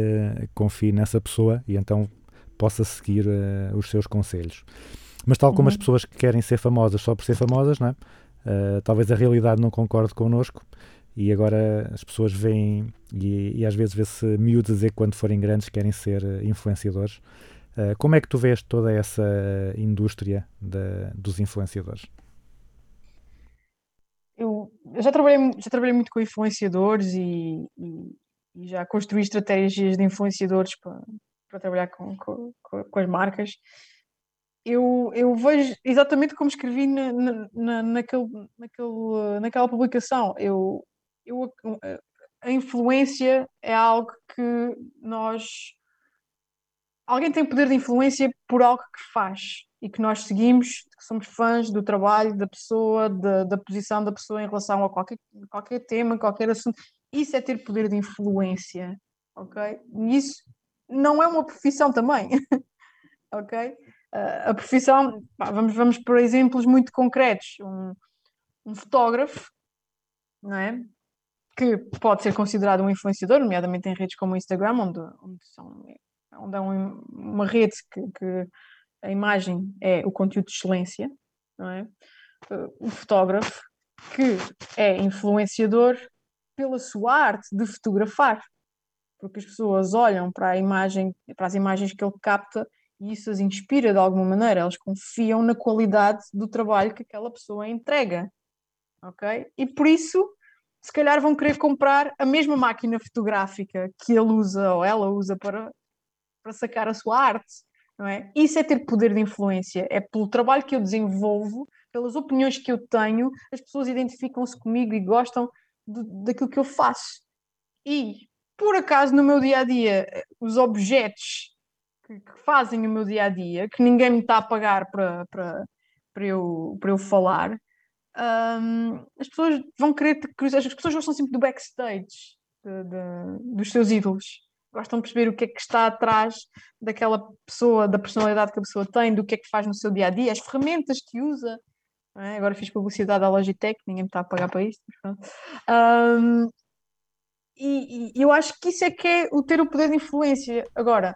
confie nessa pessoa e então possa seguir uh, os seus conselhos. Mas tal como Uhum. as pessoas que querem ser famosas só por ser famosas, não é? Uh, talvez a realidade não concorde connosco e agora as pessoas veem e, e às vezes vê-se miúdos a dizer que quando forem grandes querem ser uh, influenciadores. Uh, como é que tu vês toda essa indústria dos influenciadores? Eu, eu já trabalhei, já trabalhei muito com influenciadores e, e- e já construí estratégias de influenciadores para, para trabalhar com, com- com as marcas. Eu, eu vejo exatamente como escrevi na, na, na- naquele, naquele, naquela publicação. Eu, eu, a influência é algo que nós. Alguém tem poder de influência por algo que faz e que nós seguimos, que somos fãs do trabalho da pessoa, da, da posição da pessoa em relação a qualquer, qualquer tema, qualquer assunto. Isso é ter poder de influência, ok? E isso não é uma profissão também, *laughs* ok? A profissão, pá, vamos, vamos por exemplos muito concretos. Um, um fotógrafo, não é? Que pode ser considerado um influenciador, nomeadamente em redes como o Instagram, onde, onde, são, onde é um- uma rede que, que a imagem é o conteúdo de excelência, não é? Uh, O fotógrafo que é influenciador pela sua arte de fotografar, porque as pessoas olham para a imagem, para as imagens que ele capta e isso as inspira de alguma maneira, elas confiam na qualidade do trabalho que aquela pessoa entrega, ok? E por isso, se calhar vão querer comprar a mesma máquina fotográfica que ele usa ou ela usa para, para sacar a sua arte, não é? Isso é ter poder de influência, é pelo trabalho que eu desenvolvo, pelas opiniões que eu tenho, as pessoas identificam-se comigo e gostam de- daquilo que eu faço. E, por acaso, no meu dia a dia, os objetos que, que fazem o meu dia a dia, que ninguém me está a pagar para, para, para, eu, para eu falar, hum, as pessoas vão querer. te- As pessoas gostam sempre do backstage de- de- dos seus ídolos. Gostam de perceber o que é que está atrás daquela pessoa, da personalidade que a pessoa tem, do que é que faz no seu dia a dia, as ferramentas que usa. é? Agora fiz publicidade à Logitech, ninguém me está a pagar para isto. Hum, e, e eu acho que isso é que é o ter o poder de influência. Agora,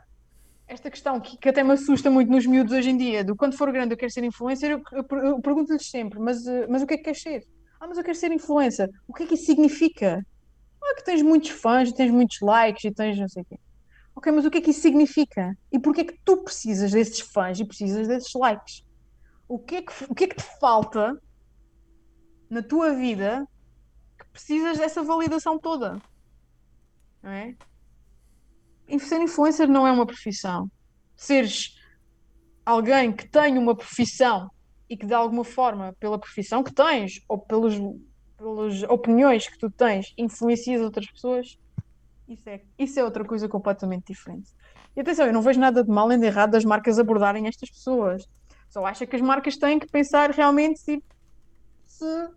esta questão que, que até me assusta muito nos miúdos hoje em dia, do quando for grande eu quero ser influencer, eu, eu eu pergunto-lhes sempre, mas, eh, mas o que é que queres ser? Ah, mas eu quero ser influencer. O que é que isso significa? Ah, que tens muitos fãs, e tens muitos likes e tens não sei o quê. Ok, mas o que é que isso significa? E porquê é que tu precisas desses fãs e precisas desses likes? O que é que, o que é que te falta na tua vida que precisas dessa validação toda? Não é? Ser influencer não é uma profissão. Seres alguém que tem uma profissão e que de alguma forma, pela profissão que tens ou pelos, pelas opiniões que tu tens, influencias outras pessoas, isso é, isso é outra coisa completamente diferente. E atenção, eu não vejo nada de mal nem de errado das marcas abordarem estas pessoas. Só acho que as marcas têm que pensar realmente tipo, se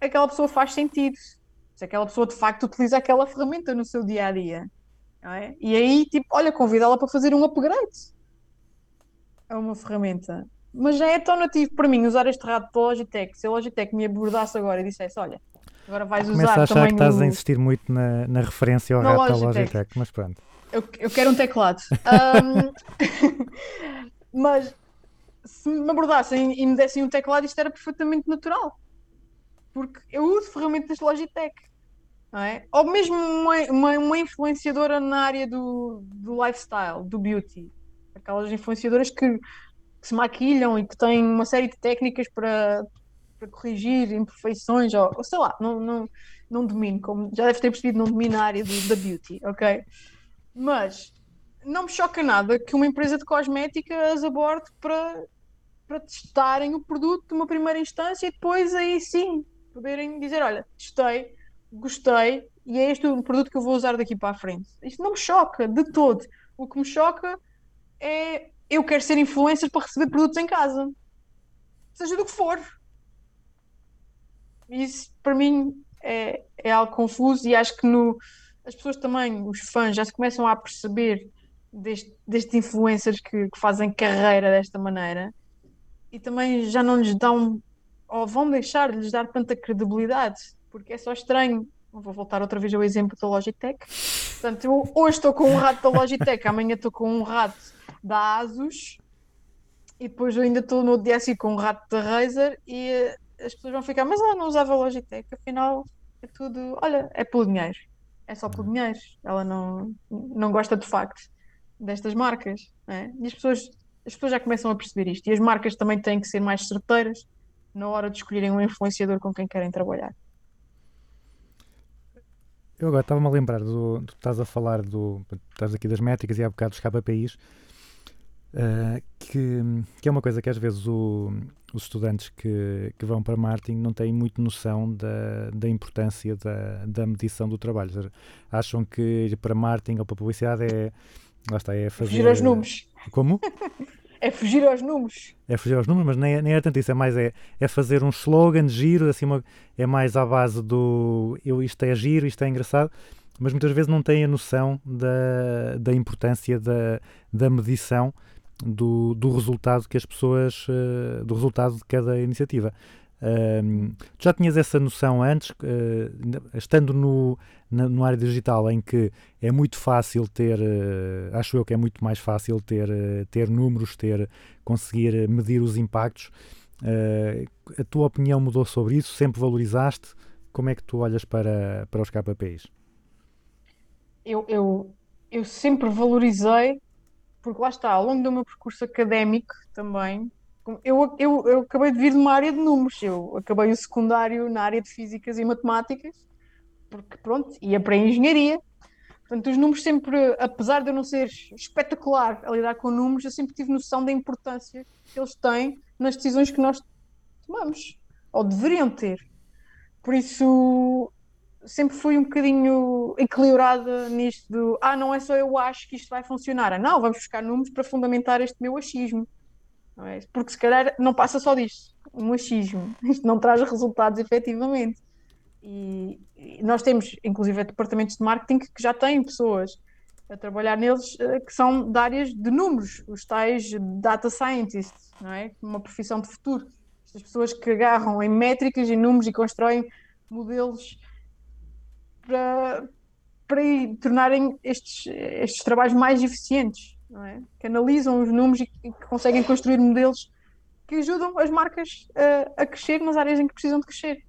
aquela pessoa faz sentido. Se aquela pessoa de facto utiliza aquela ferramenta no seu dia a dia. É? E aí, tipo, olha, convidá-la para fazer um upgrade a uma ferramenta. Mas já é tão nativo para mim usar este rato da Logitech. Se a Logitech me abordasse agora e dissesse: Olha, agora vais Começo usar a achar também que estás a insistir muito na, na referência ao Na rato da Logitech. Logitech, mas pronto. Eu, eu quero um teclado. Ahm, *laughs* mas se me abordassem e me dessem um teclado, isto era perfeitamente natural. Porque eu uso ferramentas Logitech. É? Ou mesmo uma, uma, uma influenciadora na área do, do lifestyle, do beauty. Aquelas influenciadoras que, que se maquilham e que têm uma série de técnicas para, para corrigir imperfeições, ou, ou sei lá, não, não, não domino, como já deves ter percebido, não domino a área do- da beauty, ok? Mas não me choca nada que uma empresa de cosmética as aborde para, para testarem o produto de uma primeira instância e depois aí sim poderem dizer: Olha, testei, gostei e é este o produto que eu vou usar daqui para a frente. Isto não me choca de todo. O que me choca é eu quero ser influencer para receber produtos em casa, seja do que for. Isso para mim é, é algo confuso e acho que no, as pessoas também, os fãs, já se começam a perceber deste, destes influencers que, que fazem carreira desta maneira e também já não lhes dão ou vão deixar de lhes dar tanta credibilidade, porque é só estranho. Vou voltar outra vez ao exemplo da Logitech. Portanto, eu hoje estou com um rato da Logitech, amanhã estou com um rato da Asus e depois eu ainda estou no dia com um rato da Razer e eh, as pessoas vão ficar, mas ela não usava Logitech, afinal é tudo, olha, é pelo dinheiro. É só pelo dinheiro. Ela não, não gosta de facto destas marcas. é? E as pessoas, as pessoas já começam a perceber isto. E as marcas também têm que ser mais certeiras na hora de escolherem um influenciador com quem querem trabalhar. Eu agora estava-me a lembrar do, que estás a falar do. Estás aqui das métricas e há bocado dos KPIs, eh, que, que é uma coisa que às vezes o- os estudantes que, que vão para marketing não têm muito noção da, da importância da, da medição do trabalho. Seja, acham que ir para marketing ou para publicidade é. Lá está, é fazer. Fugir aos números. Como? *laughs* É fugir aos números. É fugir aos números, mas nem é, nem é tanto isso, é mais é, é fazer um slogan giro, assim, uma- é mais à base do eu, isto é giro, isto é engraçado, mas muitas vezes não têm a noção da, da importância da, da medição do, do resultado que as pessoas, eh, do resultado de cada iniciativa. Tu já tinhas essa noção antes, na- estando no, na, no área digital, em que é muito fácil ter, eh, acho eu que é muito mais fácil ter, eh, ter números, ter, conseguir medir os impactos. A tua opinião mudou sobre isso? Sempre valorizaste? Como é que tu olhas para, para os KPIs? Eu, eu, eu sempre valorizei, porque lá está, ao longo do meu percurso académico também, eu, eu, eu acabei de vir de uma área de números, eu acabei o secundário na área de físicas e matemáticas, porque pronto, ia para a engenharia. Portanto, os números sempre, apesar de eu não ser espetacular a lidar com números, eu sempre tive noção da importância que eles têm nas decisões que nós tomamos, ou deveriam ter. Por isso, sempre fui um bocadinho equilibrada nisto do ah, não é só eu acho que isto vai funcionar. Ah, Não, vamos buscar números para fundamentar este meu achismo. Não é? Porque se calhar não passa só disto, um achismo. *laughs* Isto não traz resultados efetivamente. E, e nós temos, inclusive, departamentos de marketing que já têm pessoas a trabalhar neles eh, que são de áreas de números, os tais data scientists, não é? Uma profissão de futuro. Estas pessoas que agarram em métricas e números e constroem modelos para, para tornarem estes, estes trabalhos mais eficientes, não é? Que analisam os números e, que conseguem construir modelos que ajudam as marcas a, a crescer nas áreas em que precisam de crescer.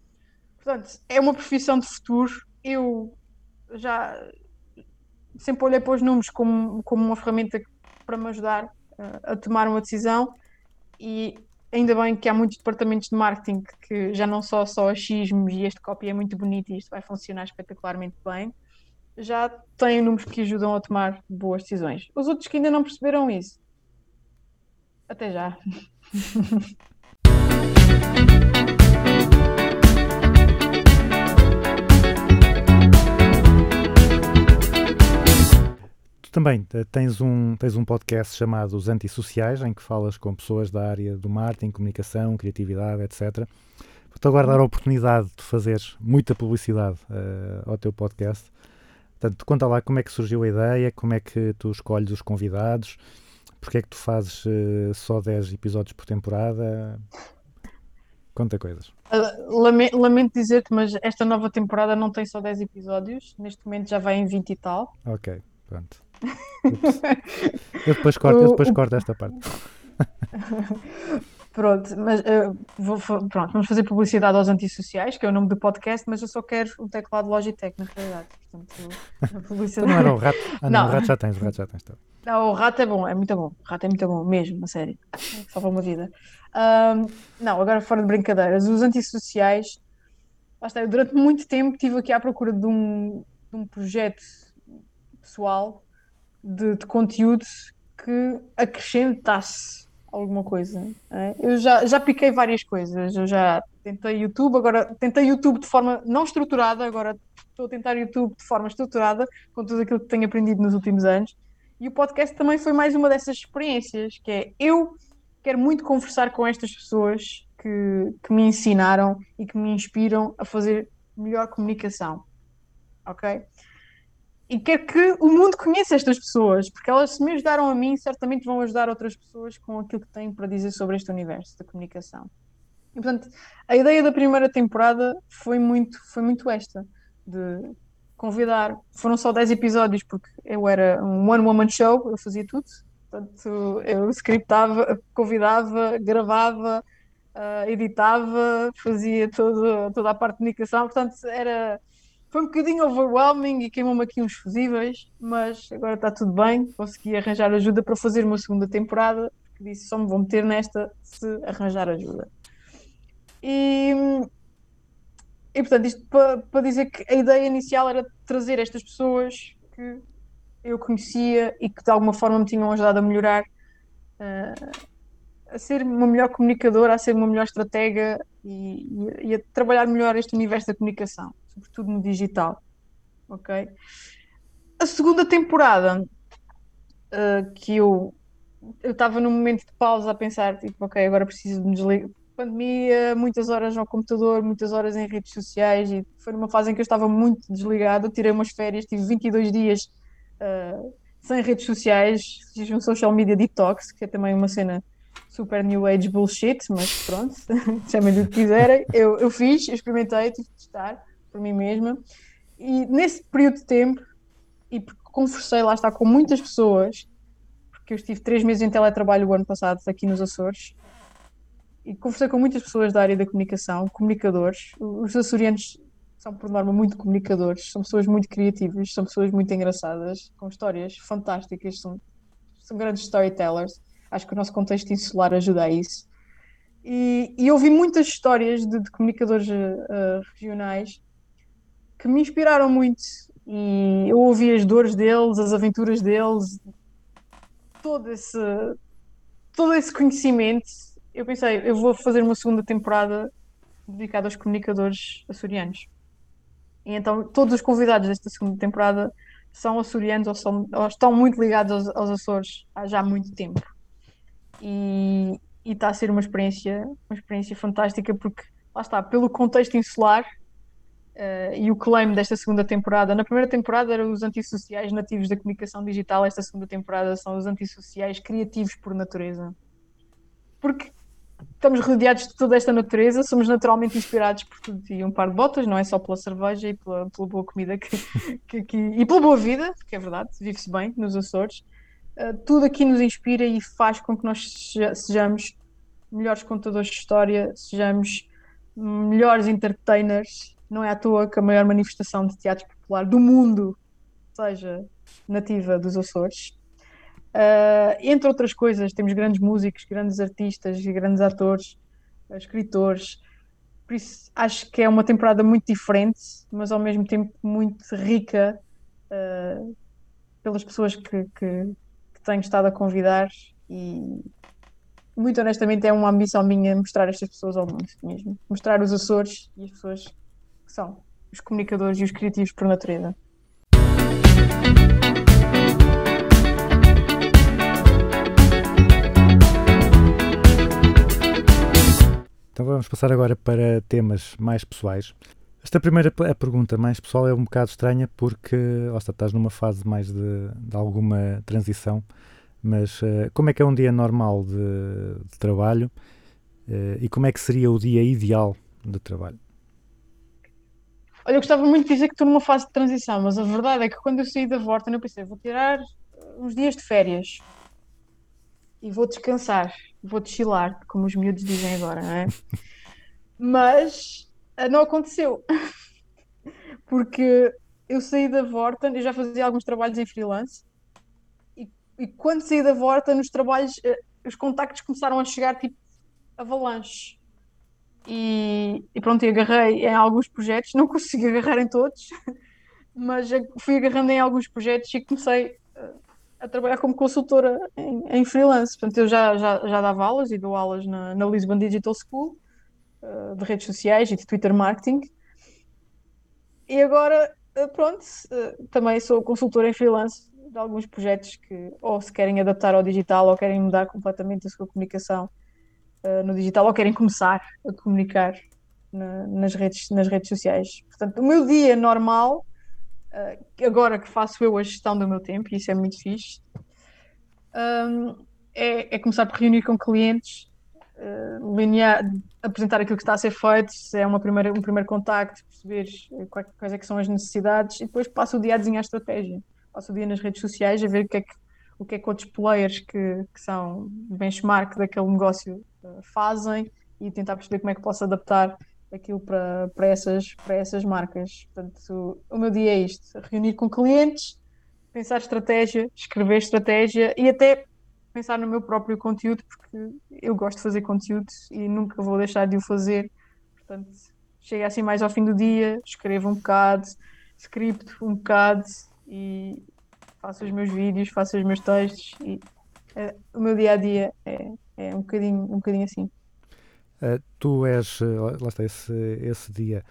Portanto, é uma profissão de futuro. Eu já sempre olhei para os números como, como uma ferramenta para me ajudar uh, a tomar uma decisão e ainda bem que há muitos departamentos de marketing que já não só só achismos e este copy é muito bonito e isto vai funcionar espetacularmente bem, já têm números que ajudam a tomar boas decisões. Os outros que ainda não perceberam isso, até já. Também tens um, tens um podcast chamado Os Antissociais, em que falas com pessoas da área do marketing, comunicação, criatividade, etc. Vou-te agora dar a oportunidade de fazeres muita publicidade eh, ao teu podcast. Portanto, conta lá como é que surgiu a ideia, como é que tu escolhes os convidados, porque é que tu fazes eh, só 10 episódios por temporada. Conta coisas. Uh, lame- Lamento dizer-te, mas esta nova temporada não tem só 10 episódios, neste momento já vai em 20 e tal. Ok, pronto. Eu depois corto, eu depois *laughs* corto esta parte. *laughs* Pronto, mas uh, vou pronto, vamos fazer publicidade aos antissociais, que é o nome do podcast, mas eu só quero o teclado Logitech, na realidade. Portanto, publicidade. não era o rato. Ah, não, Não. o rato já tens, o rato já tens. Tá. Não, o rato é bom, é muito bom. O rato é muito bom, mesmo, a sério. Salva uma vida. Ahm, não, agora fora de brincadeiras, os antissociais. Lá está, eu durante muito tempo estive aqui à procura de um, de um projeto pessoal de, de conteúdo que acrescentasse alguma coisa. é? Eu já, já piquei várias coisas, eu já tentei YouTube, agora tentei YouTube de forma não estruturada, agora estou a tentar YouTube de forma estruturada, com tudo aquilo que tenho aprendido nos últimos anos. E o podcast também foi mais uma dessas experiências, que é eu quero muito conversar com estas pessoas que, que me ensinaram e que me inspiram a fazer melhor comunicação. Ok? E quero que o mundo conheça estas pessoas, porque elas, se me ajudaram a mim, certamente vão ajudar outras pessoas com aquilo que têm para dizer sobre este universo da comunicação. E, portanto, a ideia da primeira temporada foi muito, foi muito esta, de convidar. Foram só 10 episódios, porque eu era um one-woman show, eu fazia tudo. Portanto, eu scriptava, convidava, gravava, ah, editava, fazia todo, toda a parte de comunicação. Portanto, era, foi um bocadinho overwhelming e queimou-me aqui uns fusíveis, mas agora está tudo bem. Consegui arranjar ajuda para fazer uma segunda temporada, porque disse só me vou meter nesta se arranjar ajuda. E, e portanto, isto para, dizer que a ideia inicial era trazer estas pessoas que eu conhecia e que de alguma forma me tinham ajudado a melhorar, eh, a ser uma melhor comunicadora, a ser uma melhor estratega e- e a trabalhar melhor este universo da comunicação, sobretudo no digital. Ok? A segunda temporada, eh, que eu eu estava num momento de pausa a pensar, tipo, ok, agora preciso de me desligar. Pandemia, muitas horas ao computador, muitas horas em redes sociais, e foi numa fase em que eu estava muito desligada. Tirei umas férias, tive 22 dias uh, sem redes sociais, fiz um social media detox, que é também uma cena super new age bullshit, mas pronto, *laughs* chamem-lhe o que quiserem. Eu, eu fiz, experimentei, tive de testar por mim mesma. E nesse período de tempo, e porque conversei lá está com muitas pessoas, porque eu estive três meses em teletrabalho o ano passado aqui nos Açores, e conversei com muitas pessoas da área da comunicação, comunicadores. Os açorianos são, por norma, muito comunicadores, são pessoas muito criativas, são pessoas muito engraçadas, com histórias fantásticas, são, são grandes storytellers. Acho que o nosso contexto insular ajuda a isso. E, e ouvi muitas histórias de, de comunicadores uh, regionais que me inspiraram muito. E eu ouvi as dores deles, as aventuras deles, todo esse, todo esse conhecimento. Eu pensei, eu vou fazer uma segunda temporada dedicada aos comunicadores açorianos. E então todos os convidados desta segunda temporada são açorianos ou, são, ou estão muito ligados aos, aos Açores há já muito tempo. E está a ser uma experiência, uma experiência fantástica porque lá está, pelo contexto insular uh, e o claim desta segunda temporada. Na primeira temporada eram os antissociais nativos da comunicação digital, esta segunda temporada são os antissociais criativos por natureza. Porque estamos rodeados de toda esta natureza, somos naturalmente inspirados por tudo e um par de botas, não é só pela cerveja e pela, pela boa comida que, *laughs* que, que, e pela boa vida, que é verdade, vive-se bem nos Açores. Uh, tudo aqui nos inspira e faz com que nós seja, sejamos melhores contadores de história, sejamos melhores entertainers. Não é à toa que a maior manifestação de teatro popular do mundo seja nativa dos Açores. Uh, entre outras coisas, temos grandes músicos, grandes artistas e grandes atores, escritores. Por isso, acho que é uma temporada muito diferente, mas ao mesmo tempo muito rica uh, pelas pessoas que, que, que, tenho estado a convidar. E, muito honestamente, é uma ambição minha mostrar estas pessoas ao mundo mesmo. Mostrar os Açores e as pessoas são os comunicadores e os criativos por natureza. Então vamos passar agora para temas mais pessoais. Esta primeira a pergunta mais pessoal é um bocado estranha porque ó, estás numa fase mais de, de alguma transição, mas uh, como é que é um dia normal de, de trabalho uh, e como é que seria o dia ideal de trabalho? Olha, eu gostava muito de dizer que estou numa fase de transição, mas a verdade é que quando eu saí da Vorta eu pensei, vou tirar uns dias de férias e vou descansar, vou deschilar, como os miúdos dizem agora, não é? *laughs* Mas uh, não aconteceu, *laughs* porque eu saí da Vorta, eu já fazia alguns trabalhos em freelance, e, e quando saí da Vorta, nos trabalhos, uh, os contactos começaram a chegar tipo avalanche. E, e pronto, agarrei em alguns projetos, não *laughs* consegui agarrar em todos, mas fui agarrando em alguns projetos e comecei a trabalhar como consultora em, em, freelance. Portanto, eu já, já, já dava aulas e dou aulas na, na Lisbon Digital School uh, de redes sociais e de Twitter marketing. E agora, uh, pronto, também sou consultora em freelance de alguns projetos que ou se querem adaptar ao digital ou querem mudar completamente a sua comunicação uh, no digital ou querem começar a comunicar na- nas redes, nas redes sociais. Portanto, o meu dia normal, uh, agora que faço eu a gestão do meu tempo, e isso é muito fixe, um, é, é começar por reunir com clientes, uh, linear, apresentar aquilo que está a ser feito, se é uma primeira, um primeiro contacto, perceber eh, quais, é que são as necessidades e depois passo o dia a desenhar estratégia. Passo o dia nas redes sociais a ver o que é que, o que, é que outros players que, que são benchmark daquele negócio uh, fazem e tentar perceber como é que posso adaptar aquilo para, para, essas, para essas marcas. Portanto, o, o meu dia é isto: reunir com clientes, pensar estratégia, escrever estratégia e até pensar no meu próprio conteúdo, porque eu gosto de fazer conteúdo e nunca vou deixar de o fazer. Portanto, chega assim mais ao fim do dia, escrevo um bocado, script um bocado e faço os meus vídeos, faço os meus textos e eh, o meu dia a dia é, é um bocadinho, um bocadinho assim. Uh, tu és, uh, lá está, esse, esse dia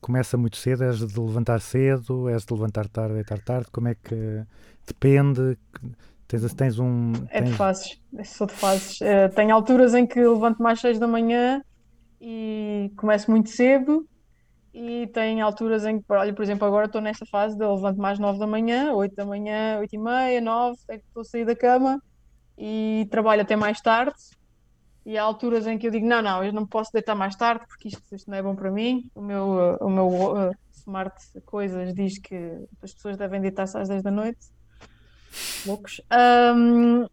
começa muito cedo, és de levantar cedo, és de levantar tarde, deitar tarde, como é que depende? Tens, tens um. É de tens- fases, sou de fases. Eh, tenho alturas em que levanto mais 6 da manhã e começo muito cedo, e tem alturas em que, olha, por exemplo, agora estou nesta fase de eu levanto mais 9 da manhã, 8 da manhã, 8 e meia, 9, é que estou a sair da cama e trabalho até mais tarde. E há alturas em que eu digo: não, não, eu não posso deitar mais tarde porque isto, isto não é bom para mim. O meu, o meu eh, smart coisas diz que as pessoas devem deitar-se às 10 da noite. Loucos. Ahm,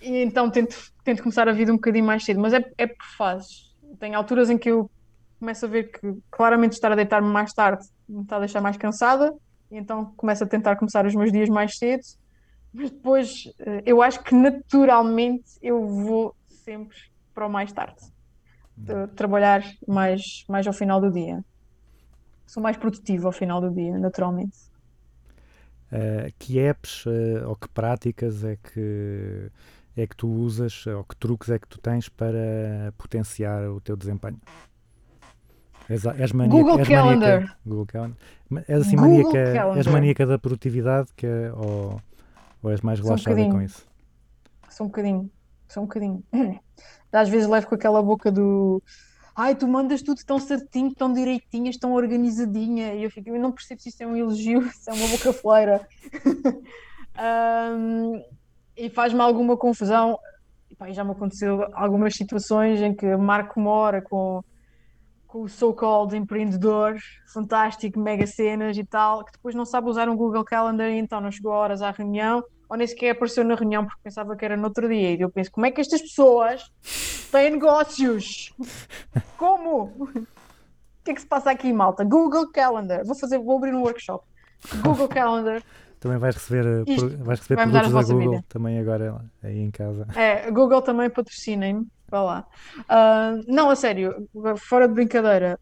e então tento, tento começar a vida um bocadinho mais cedo, mas é, é por fases. Tem alturas em que eu começo a ver que claramente estar a deitar-me mais tarde me está a deixar mais cansada, e então começo a tentar começar os meus dias mais cedo, mas depois eh, eu acho que naturalmente eu vou sempre para o mais tarde. De trabalhar mais, mais ao final do dia. Sou mais produtiva ao final do dia, naturalmente. Uh, que apps uh, ou que práticas é que, é que tu usas ou que truques é que tu tens para potenciar o teu desempenho? És, és maníaca, Google és Calendar. Maníaca, Google Calendar. És assim Google maníaca, és Calendar. maníaca da produtividade que é- ou, ou és mais Sou um relaxada com isso? Só um bocadinho, só um bocadinho. *clears throat* Às vezes levo com aquela boca do ai, tu mandas tudo tão certinho, tão direitinhas, tão organizadinha. E eu fico, eu não percebo se isto é um elogio, *laughs* se é uma boca fleira. *laughs* Ahm, e faz-me alguma confusão. E, pá, já me aconteceu algumas situações em que marco uma hora com, com o so-called empreendedor fantástico, mega cenas e tal, que depois não sabe usar um Google Calendar e então não chegou a horas à reunião, ou nem sequer apareceu na reunião porque pensava que era no outro dia. E eu penso, como é que estas pessoas têm negócios? Como? O que é que se passa aqui, malta? Google Calendar. Vou fazer, vou abrir um workshop. Google Calendar. Também vais receber, Isto pro- vais receber produtos da Google vida. também agora aí em casa. É, Google também patrocinem-me. Vá lá. Ah, não, a sério, fora de brincadeira.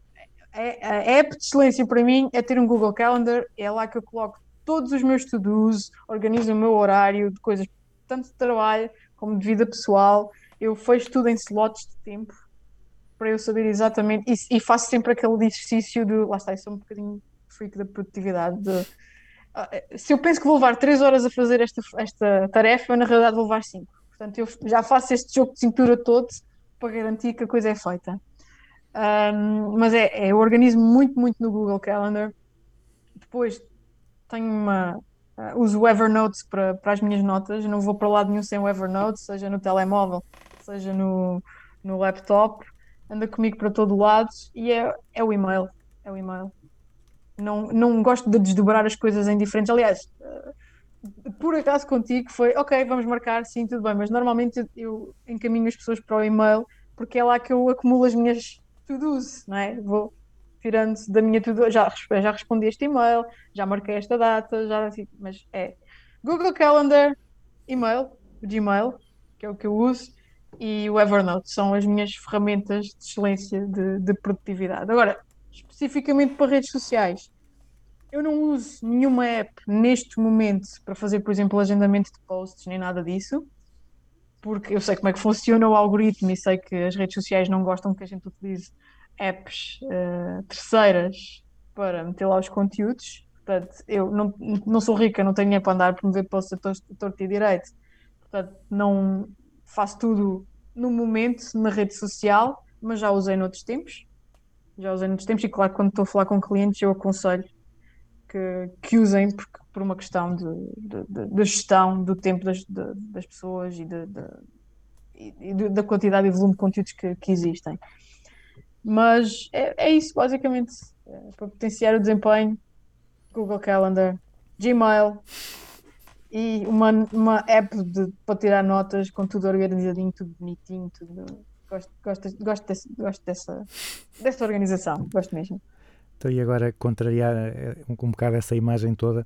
É, a app de excelência para mim é ter um Google Calendar. É lá que eu coloco todos os meus to-dos, organizo o meu horário de coisas, tanto de trabalho como de vida pessoal. Eu fecho tudo em slots de tempo para eu saber exatamente. E, e faço sempre aquele exercício de. Lá está, eu sou um bocadinho freak da produtividade. de- ah, se eu penso que vou levar 3 horas a fazer esta, esta tarefa, na realidade vou levar 5. Portanto, eu já faço este jogo de cintura todo para garantir que a coisa é feita. Ahm, mas é, é, eu organizo muito, muito no Google Calendar. Depois tenho uma. ah, uso o Evernote para, para as minhas notas. Não vou para lado nenhum sem o Evernote, seja no telemóvel, seja no, no laptop. Anda comigo para todo lado e é, é o e-mail. É o e-mail. Não, não gosto de desdobrar as coisas em diferentes. Aliás, ah, por acaso contigo foi, ok, vamos marcar, sim, tudo bem, mas normalmente eu, encaminho as pessoas para o e-mail porque é lá que eu acumulo as minhas to-dos, não é? Vou tirando da minha to-do, já, já respondi este e-mail, já marquei esta data, já assim, mas é Google Calendar, e-mail, o Gmail, que é o que eu uso, e o Evernote, são as minhas ferramentas de excelência de, de produtividade. Agora, especificamente para redes sociais, eu não uso nenhuma app neste momento para fazer, por exemplo, agendamento de posts, nem nada disso, porque eu sei como é que funciona o algoritmo e sei que as redes sociais não gostam que a gente utilize apps eh, terceiras para meter lá os conteúdos. Portanto, eu não, não sou rica, não tenho dinheiro para andar a promover posts a tor- torto e direito. Portanto, não faço tudo no momento na rede social, mas já usei noutros tempos. Já usei noutros tempos e claro, quando estou a falar com clientes, eu aconselho que, que usem porque, por uma questão de, de, de- gestão do tempo das, de- das pessoas e, e- da quantidade e volume de conteúdos que, que existem. Mas é, é isso, basicamente. É, para potenciar o desempenho, Google Calendar, Gmail e uma, uma app de, para tirar notas com tudo organizadinho, tudo bonitinho, tudo. Gosto, gosto, gosto, desse- gosto dessa, dessa organização, gosto mesmo. Então, e agora contrariar eh, um, um bocado essa imagem toda,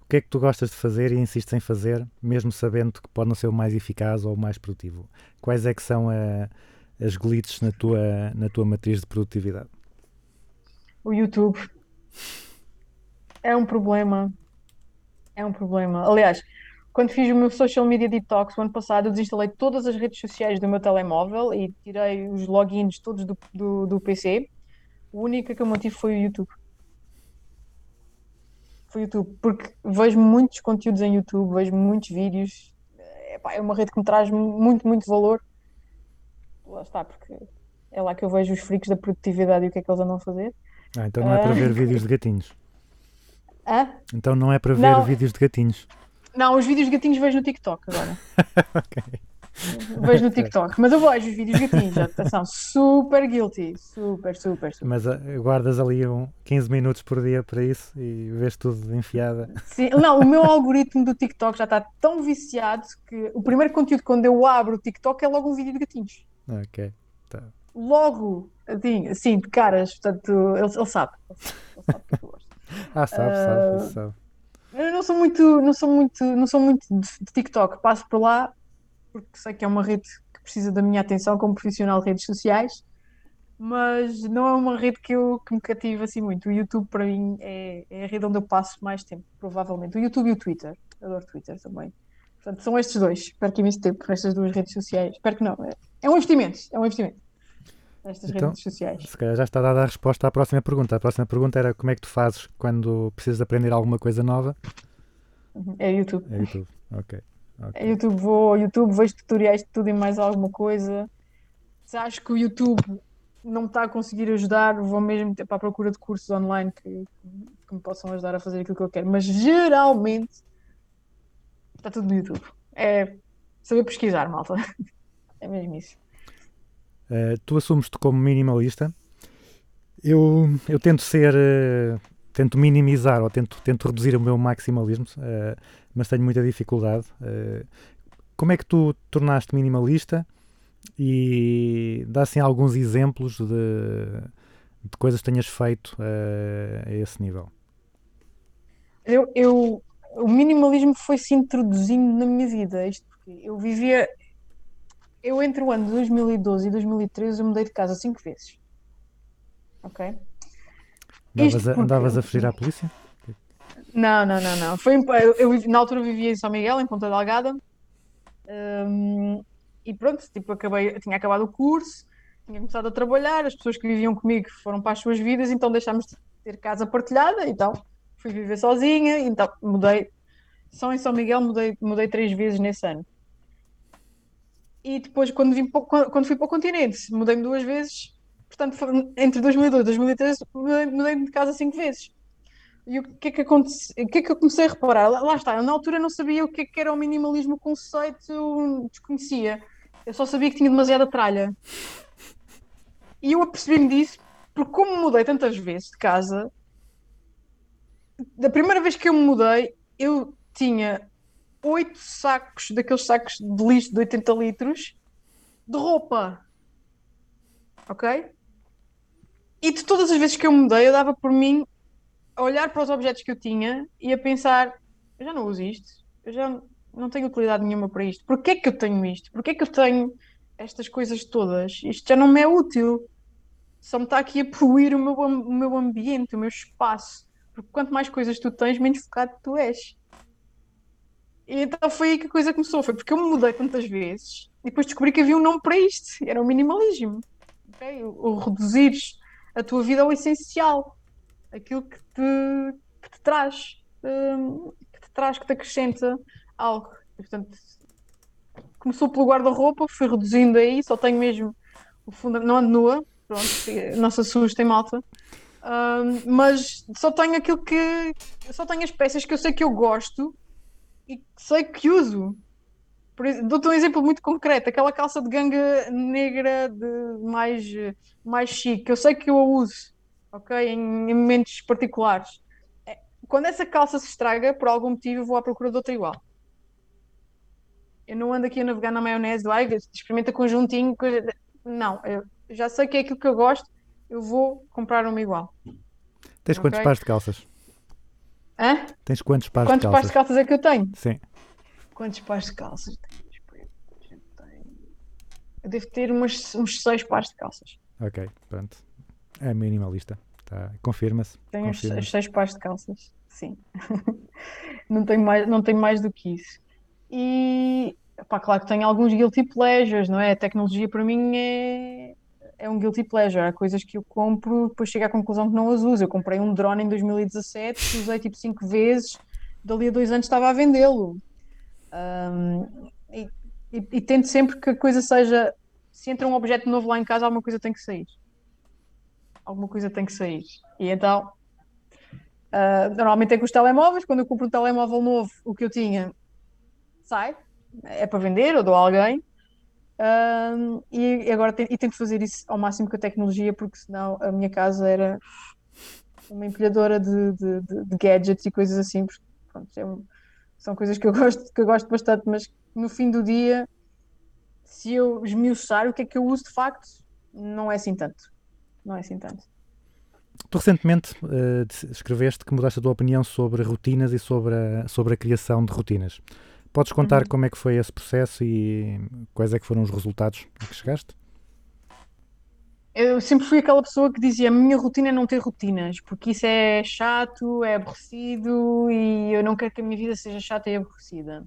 o que é que tu gostas de fazer e insistes em fazer, mesmo sabendo que pode não ser o mais eficaz ou o mais produtivo? Quais é que são eh, as glitches na tua, na tua matriz de produtividade? O YouTube é um problema. É um problema. Aliás, quando fiz o meu social media detox o ano passado, eu desinstalei todas as redes sociais do meu telemóvel e tirei os logins todos do, do, do PC. O único que eu mantive foi o YouTube. Foi o YouTube, porque vejo muitos conteúdos em YouTube, vejo muitos vídeos. Epá, é uma rede que me traz muito, muito valor. Lá está, porque é lá que eu vejo os freaks da produtividade e o que é que eles andam a fazer. Ah, então não é para Ah. ver vídeos de gatinhos. Hã? Então não é para ver Não. vídeos de gatinhos. Não, os vídeos de gatinhos vejo no TikTok agora. *laughs* Ok. *laughs* Vejo no TikTok. Mas eu vejo os vídeos de gatinhos, atenção, super guilty. Super, super, super. Mas ah, guardas ali um 15 minutos por dia para isso e vês tudo enfiada. Sim, não, o meu algoritmo do TikTok já está tão viciado que o primeiro conteúdo quando eu abro o TikTok é logo um vídeo de gatinhos. Ok. Tá. Logo, assim, assim de caras. Portanto, ele, ele sabe. Ele sabe, que é que eu gosto. *laughs* Ah, sabe, sabe, isso sabe. Eu não sou muito, não sou muito, não sou muito de, de TikTok. Passo por lá porque sei que é uma rede que precisa da minha atenção como profissional de redes sociais, mas não é uma rede que, eu, que me cativa assim muito. O YouTube para mim é, é a rede onde eu passo mais tempo, provavelmente. O YouTube e o Twitter. Adoro Twitter também. Portanto, são estes dois. Perco imenso tempo nestas duas redes sociais. Espero que não. É, é um investimento. É um investimento. Estas Então, redes sociais. Se calhar já está dada a resposta à próxima pergunta. A próxima pergunta era como é que tu fazes quando precisas aprender alguma coisa nova? É YouTube. É YouTube. Ok. Ok. É YouTube, vou ao YouTube, vejo tutoriais de tudo e mais alguma coisa. Se acho que o YouTube não me está a conseguir ajudar, vou mesmo para a procura de cursos online que, que me possam ajudar a fazer aquilo que eu quero. Mas geralmente está tudo no YouTube. É saber pesquisar, malta. *laughs* É mesmo isso. Uh, tu assumes-te como minimalista. Eu, eu tento ser, uh, tento minimizar ou tento, tento reduzir o meu maximalismo, uh, mas tenho muita dificuldade. Uh, como é que tu te tornaste minimalista e dá assim alguns exemplos de, de coisas que tenhas feito uh, a esse nível? Eu, eu, o minimalismo foi se introduzindo na minha vida. Isto porque eu vivia. Eu entre o ano de 2012 e 2013 eu mudei de casa cinco vezes. Ok? Andavas a, andavas a fugir à polícia? Não, não, não, não. Foi, eu, eu na altura vivia em São Miguel, em Ponta Delgada. Hum, e pronto, tipo, acabei, tinha acabado o curso, tinha começado a trabalhar, as pessoas que viviam comigo foram para as suas vidas, então deixámos de ter casa partilhada, então fui viver sozinha, então mudei. Só em São Miguel mudei, mudei três vezes nesse ano. E depois, quando, vim quando fui para o continente, mudei-me duas vezes. Portanto, entre 2002 e 2013, mudei- mudei-me de casa cinco vezes. E o que é que acontece? O que é que eu comecei a reparar? Lá, lá está, eu na altura não sabia o que é que era o minimalismo, o conceito, desconhecia. Eu só sabia que tinha demasiada tralha. E eu apercebi-me disso porque, como mudei tantas vezes de casa, da primeira vez que eu me mudei, eu tinha oito sacos, daqueles sacos de lixo de 80 litros, de roupa. Ok? E de todas as vezes que eu mudei, eu dava por mim a olhar para os objetos que eu tinha e a pensar: eu já não uso isto, eu já não tenho utilidade nenhuma para isto. Porquê é que eu tenho isto? Porquê é que eu tenho estas coisas todas? Isto já não me é útil. Só me está aqui a poluir o meu, o meu ambiente, o meu espaço. Porque quanto mais coisas tu tens, menos focado tu és. E então foi aí que a coisa começou. Foi porque eu me mudei tantas vezes e depois descobri que havia um nome para isto. Era o minimalismo. ok? O, o reduzires a tua vida ao essencial aquilo que te, que te traz, hum, que te traz, que te acrescenta algo. E, portanto, começou pelo guarda-roupa, fui reduzindo aí, só tenho mesmo o fundo, não ando nua, pronto, não se assustem, malta. Hum, mas só tenho aquilo que. Só tenho as peças que eu sei que eu gosto e que sei que uso. Dou-te um exemplo muito concreto: aquela calça de ganga negra de mais, mais chique, eu sei que eu a uso, ok? Em, em momentos particulares. É, Quando essa calça se estraga, por algum motivo, eu vou à procura de outra igual. Eu não ando aqui a navegar na maionese do experimenta conjuntinho, coisa. Não, eu já sei que é aquilo que eu gosto, eu vou comprar uma igual. Tens quantos Ok. pares de calças? Hã? Tens quantos pares Quantos de pares calças? de calças é que eu tenho? Sim. Quantos pares de calças tenho? Espera, eu tenho- Eu devo ter umas, uns seis pares de calças. Ok, pronto. É minimalista. Tá. Confirma-se. Tenho os, confirma-se. os seis pares de calças, sim. *laughs* não, tenho mais, não tenho mais do que isso. E, pá, claro que tenho alguns guilty pleasures, não é? A tecnologia para mim é, é um guilty pleasure. Há coisas que eu compro, depois chego à conclusão que não as uso. Eu comprei um drone em 2017, usei tipo cinco vezes, dali a dois anos estava a vendê-lo. Ahm, e, e- e tento sempre que a coisa seja. Se entra um objeto novo lá em casa, alguma coisa tem que sair. Alguma coisa tem que sair. E então, ah, normalmente é com os telemóveis. Quando eu compro um telemóvel novo, o que eu tinha sai, é para vender, eu dou a alguém. Ahm, e agora e tento fazer isso ao máximo com a tecnologia, porque senão a minha casa era uma empilhadora de, de- de- de gadgets e coisas assim. porque, pronto, é um- são coisas que eu *laughs* gosto, que eu gosto bastante, mas no fim do dia, se eu esmiuçar o que é que eu uso de facto, não é assim tanto. Não é assim tanto. Tu recentemente de- escreveste que mudaste a tua opinião sobre rotinas e sobre a, sobre a criação de rotinas. Podes contar Uhum. como é que foi esse processo e quais é que foram os resultados a que chegaste? Eu sempre fui aquela pessoa que dizia: a minha rotina é não ter rotinas, porque isso é chato, é aborrecido e eu não quero que a minha vida seja chata e aborrecida.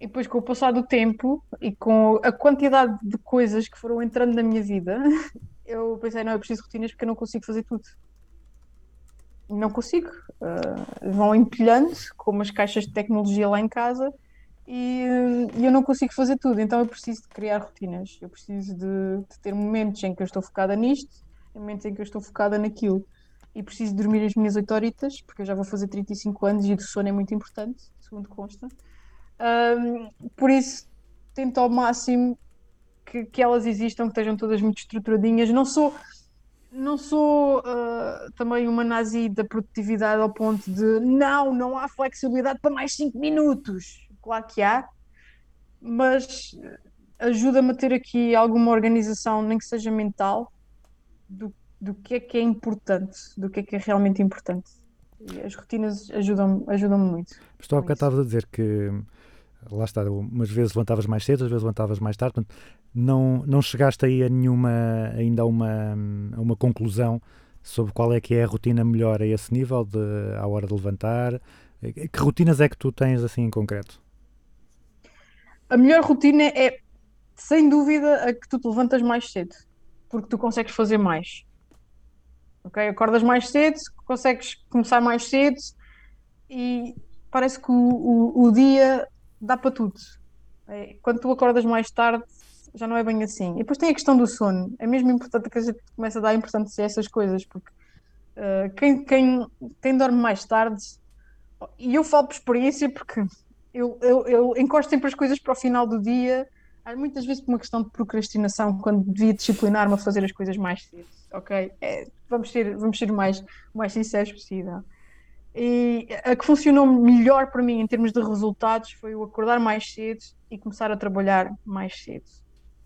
E depois, com o passar do tempo e com a quantidade de coisas que foram entrando na minha vida, *laughs* eu pensei: não, eu preciso de rotinas porque eu não consigo fazer tudo. Não consigo. Ah, vão empilhando como as caixas de tecnologia lá em casa e, e eu não consigo fazer tudo, então eu preciso de criar rotinas. Eu preciso de, de ter momentos em que eu estou focada nisto, momentos em que eu estou focada naquilo. E preciso dormir as minhas 8 horitas, porque eu já vou fazer 35 anos e o sono é muito importante, segundo consta. Ahm, por isso, tento ao máximo que, que elas existam, que estejam todas muito estruturadinhas. Não sou, não sou ah, também uma nazi da produtividade ao ponto de não, não há flexibilidade para mais 5 minutos. Claro que há, mas ajuda-me a ter aqui alguma organização, nem que seja mental, do, do que é que é importante, do que é que é realmente importante. E as rotinas ajudam-me ajudam muito. Mas tu há bocado estavas a dizer que lá está, umas vezes levantavas mais cedo, às vezes levantavas mais tarde, portanto, não, não chegaste aí a nenhuma, ainda a uma, a uma conclusão sobre qual é que é a rotina melhor a esse nível, de, à hora de levantar. Que rotinas é que tu tens assim em concreto? A melhor rotina é, sem dúvida, a que tu te levantas mais cedo, porque tu consegues fazer mais. Ok? Acordas mais cedo, consegues começar mais cedo e parece que o, o, o dia dá para tudo. É, Quando tu acordas mais tarde, já não é bem assim. E depois tem a questão do sono. É mesmo importante que a gente comece a dar importância a essas coisas, porque uh, quem, quem, quem dorme mais tarde, e eu falo por experiência porque eu, eu, eu encosto sempre as coisas para o final do dia, muitas vezes por uma questão de procrastinação, quando devia disciplinar-me a fazer as coisas mais cedo, ok? É, vamos ser, vamos ser mais, mais sinceros possível. E a que funcionou melhor para mim em termos de resultados foi o acordar mais cedo e começar a trabalhar mais cedo.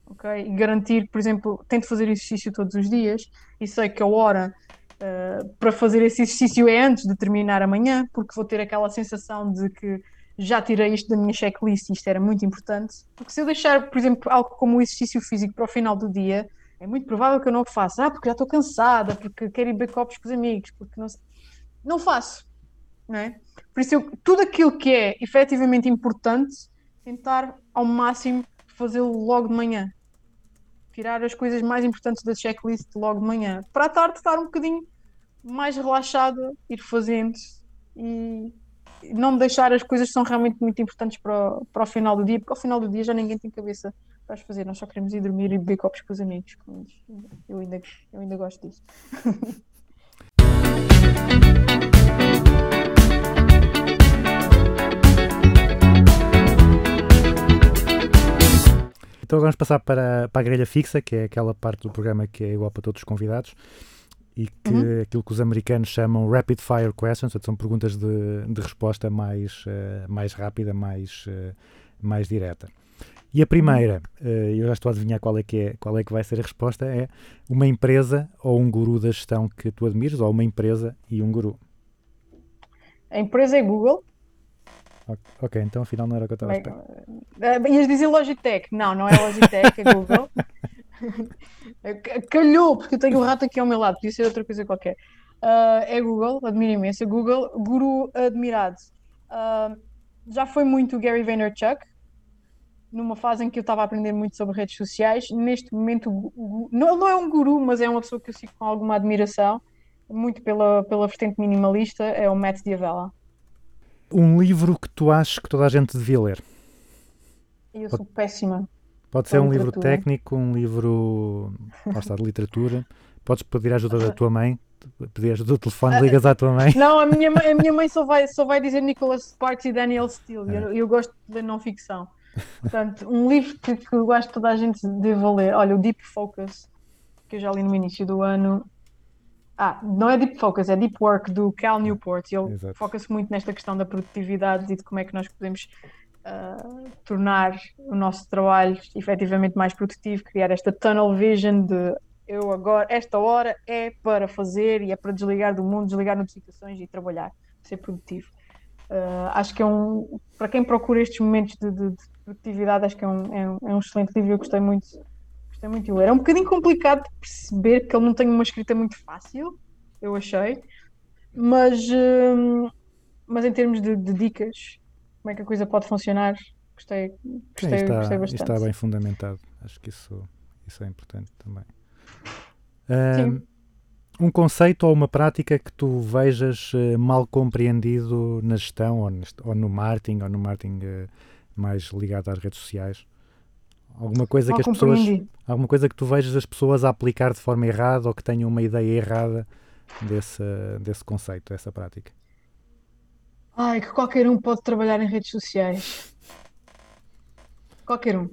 ok? E garantir, por exemplo, tento fazer exercício todos os dias e sei que a hora uh, para fazer esse exercício é antes de terminar amanhã, porque vou ter aquela sensação de que já tirei isto da minha checklist e isto era muito importante. Porque se eu deixar, por exemplo, algo como o exercício físico para o final do dia, é muito provável que eu não faça. Ah, porque já estou cansada, porque quero ir beber copos com os amigos, porque não sei. Não faço. Não é? Por isso, eu, tudo aquilo que é efetivamente importante, tentar ao máximo fazê-lo logo de manhã. Tirar as coisas mais importantes da checklist logo de manhã. Para a tarde estar um bocadinho mais relaxada, ir fazendo e não deixar as coisas que são realmente muito importantes para, o- para o final do dia, porque ao final do dia já ninguém tem cabeça para as fazer, nós só queremos ir dormir e beber copos com os amigos. Eu ainda, eu ainda gosto disso. Então vamos passar para, para a grelha fixa, que é aquela parte do programa que é igual para todos os convidados e que Uhum. aquilo que os americanos chamam rapid fire questions, portanto, são perguntas de, de resposta mais, eh, mais rápida, mais, eh, mais direta. E a primeira, eh, eu já estou a adivinhar qual é, que é, qual é que vai ser a resposta, é uma empresa ou um guru da gestão que tu admires, ou uma empresa e um guru. A empresa é Google. Ok, então afinal não era o que eu estava a esperar. ias dizer Logitech. Não, não é Logitech, é Google. *laughs* Calhou, porque eu tenho o rato aqui ao meu lado, podia ser outra coisa qualquer. Ah, é Google, admiro imenso. Google, guru admirado. Ah, já foi muito Gary Vaynerchuk, numa fase em que eu estava a aprender muito sobre redes sociais. Neste momento, o não, não é um guru, mas é uma pessoa que eu sigo com alguma admiração, muito pela, pela vertente minimalista, é o Matt Diavela. Um livro que tu achas que toda a gente devia ler. Eu sou péssima. Pode ser um livro técnico, um livro está, de literatura. Podes pedir ajuda da tua mãe, pedir ajuda do telefone, ligas à tua mãe. Não, a minha, mãe- a minha mãe só vai, só vai dizer Nicholas Sparks e Daniel Steele. É. Eu, eu gosto de ler não ficção. Portanto, um livro que, que eu acho que toda a gente deve ler. Olha, o Deep Focus, que eu já li no início do ano. Ah, não é Deep Focus, é Deep Work do Cal Newport. E ele foca-se muito nesta questão da produtividade e de como é que nós podemos tornar o nosso trabalho efetivamente mais produtivo, criar esta tunnel vision de eu agora, esta hora é para fazer e é para desligar do mundo, desligar notificações e trabalhar, ser produtivo. Ah, acho que é um, para quem procura estes momentos de, de- de produtividade, acho que é um, é um, é um excelente livro, eu gostei muito, gostei muito de ler. É um bocadinho complicado de perceber que ele não tem uma escrita muito fácil, eu achei, mas, hum, mas em termos de, de dicas, como é que a coisa pode funcionar, gostei, Sim, gostei, está, gostei bastante. está bem fundamentado. Acho que isso, isso é importante também. Ahm, um conceito ou uma prática que tu vejas eh, mal compreendido na gestão ou, neste- ou no marketing ou no marketing eh, mais ligado às redes sociais? Alguma coisa Mal que as pessoas, alguma coisa que tu vejas as pessoas a aplicar de forma errada ou que tenham uma ideia errada desse, desse conceito, dessa prática? Ai, que qualquer um pode trabalhar em redes sociais. Qualquer um.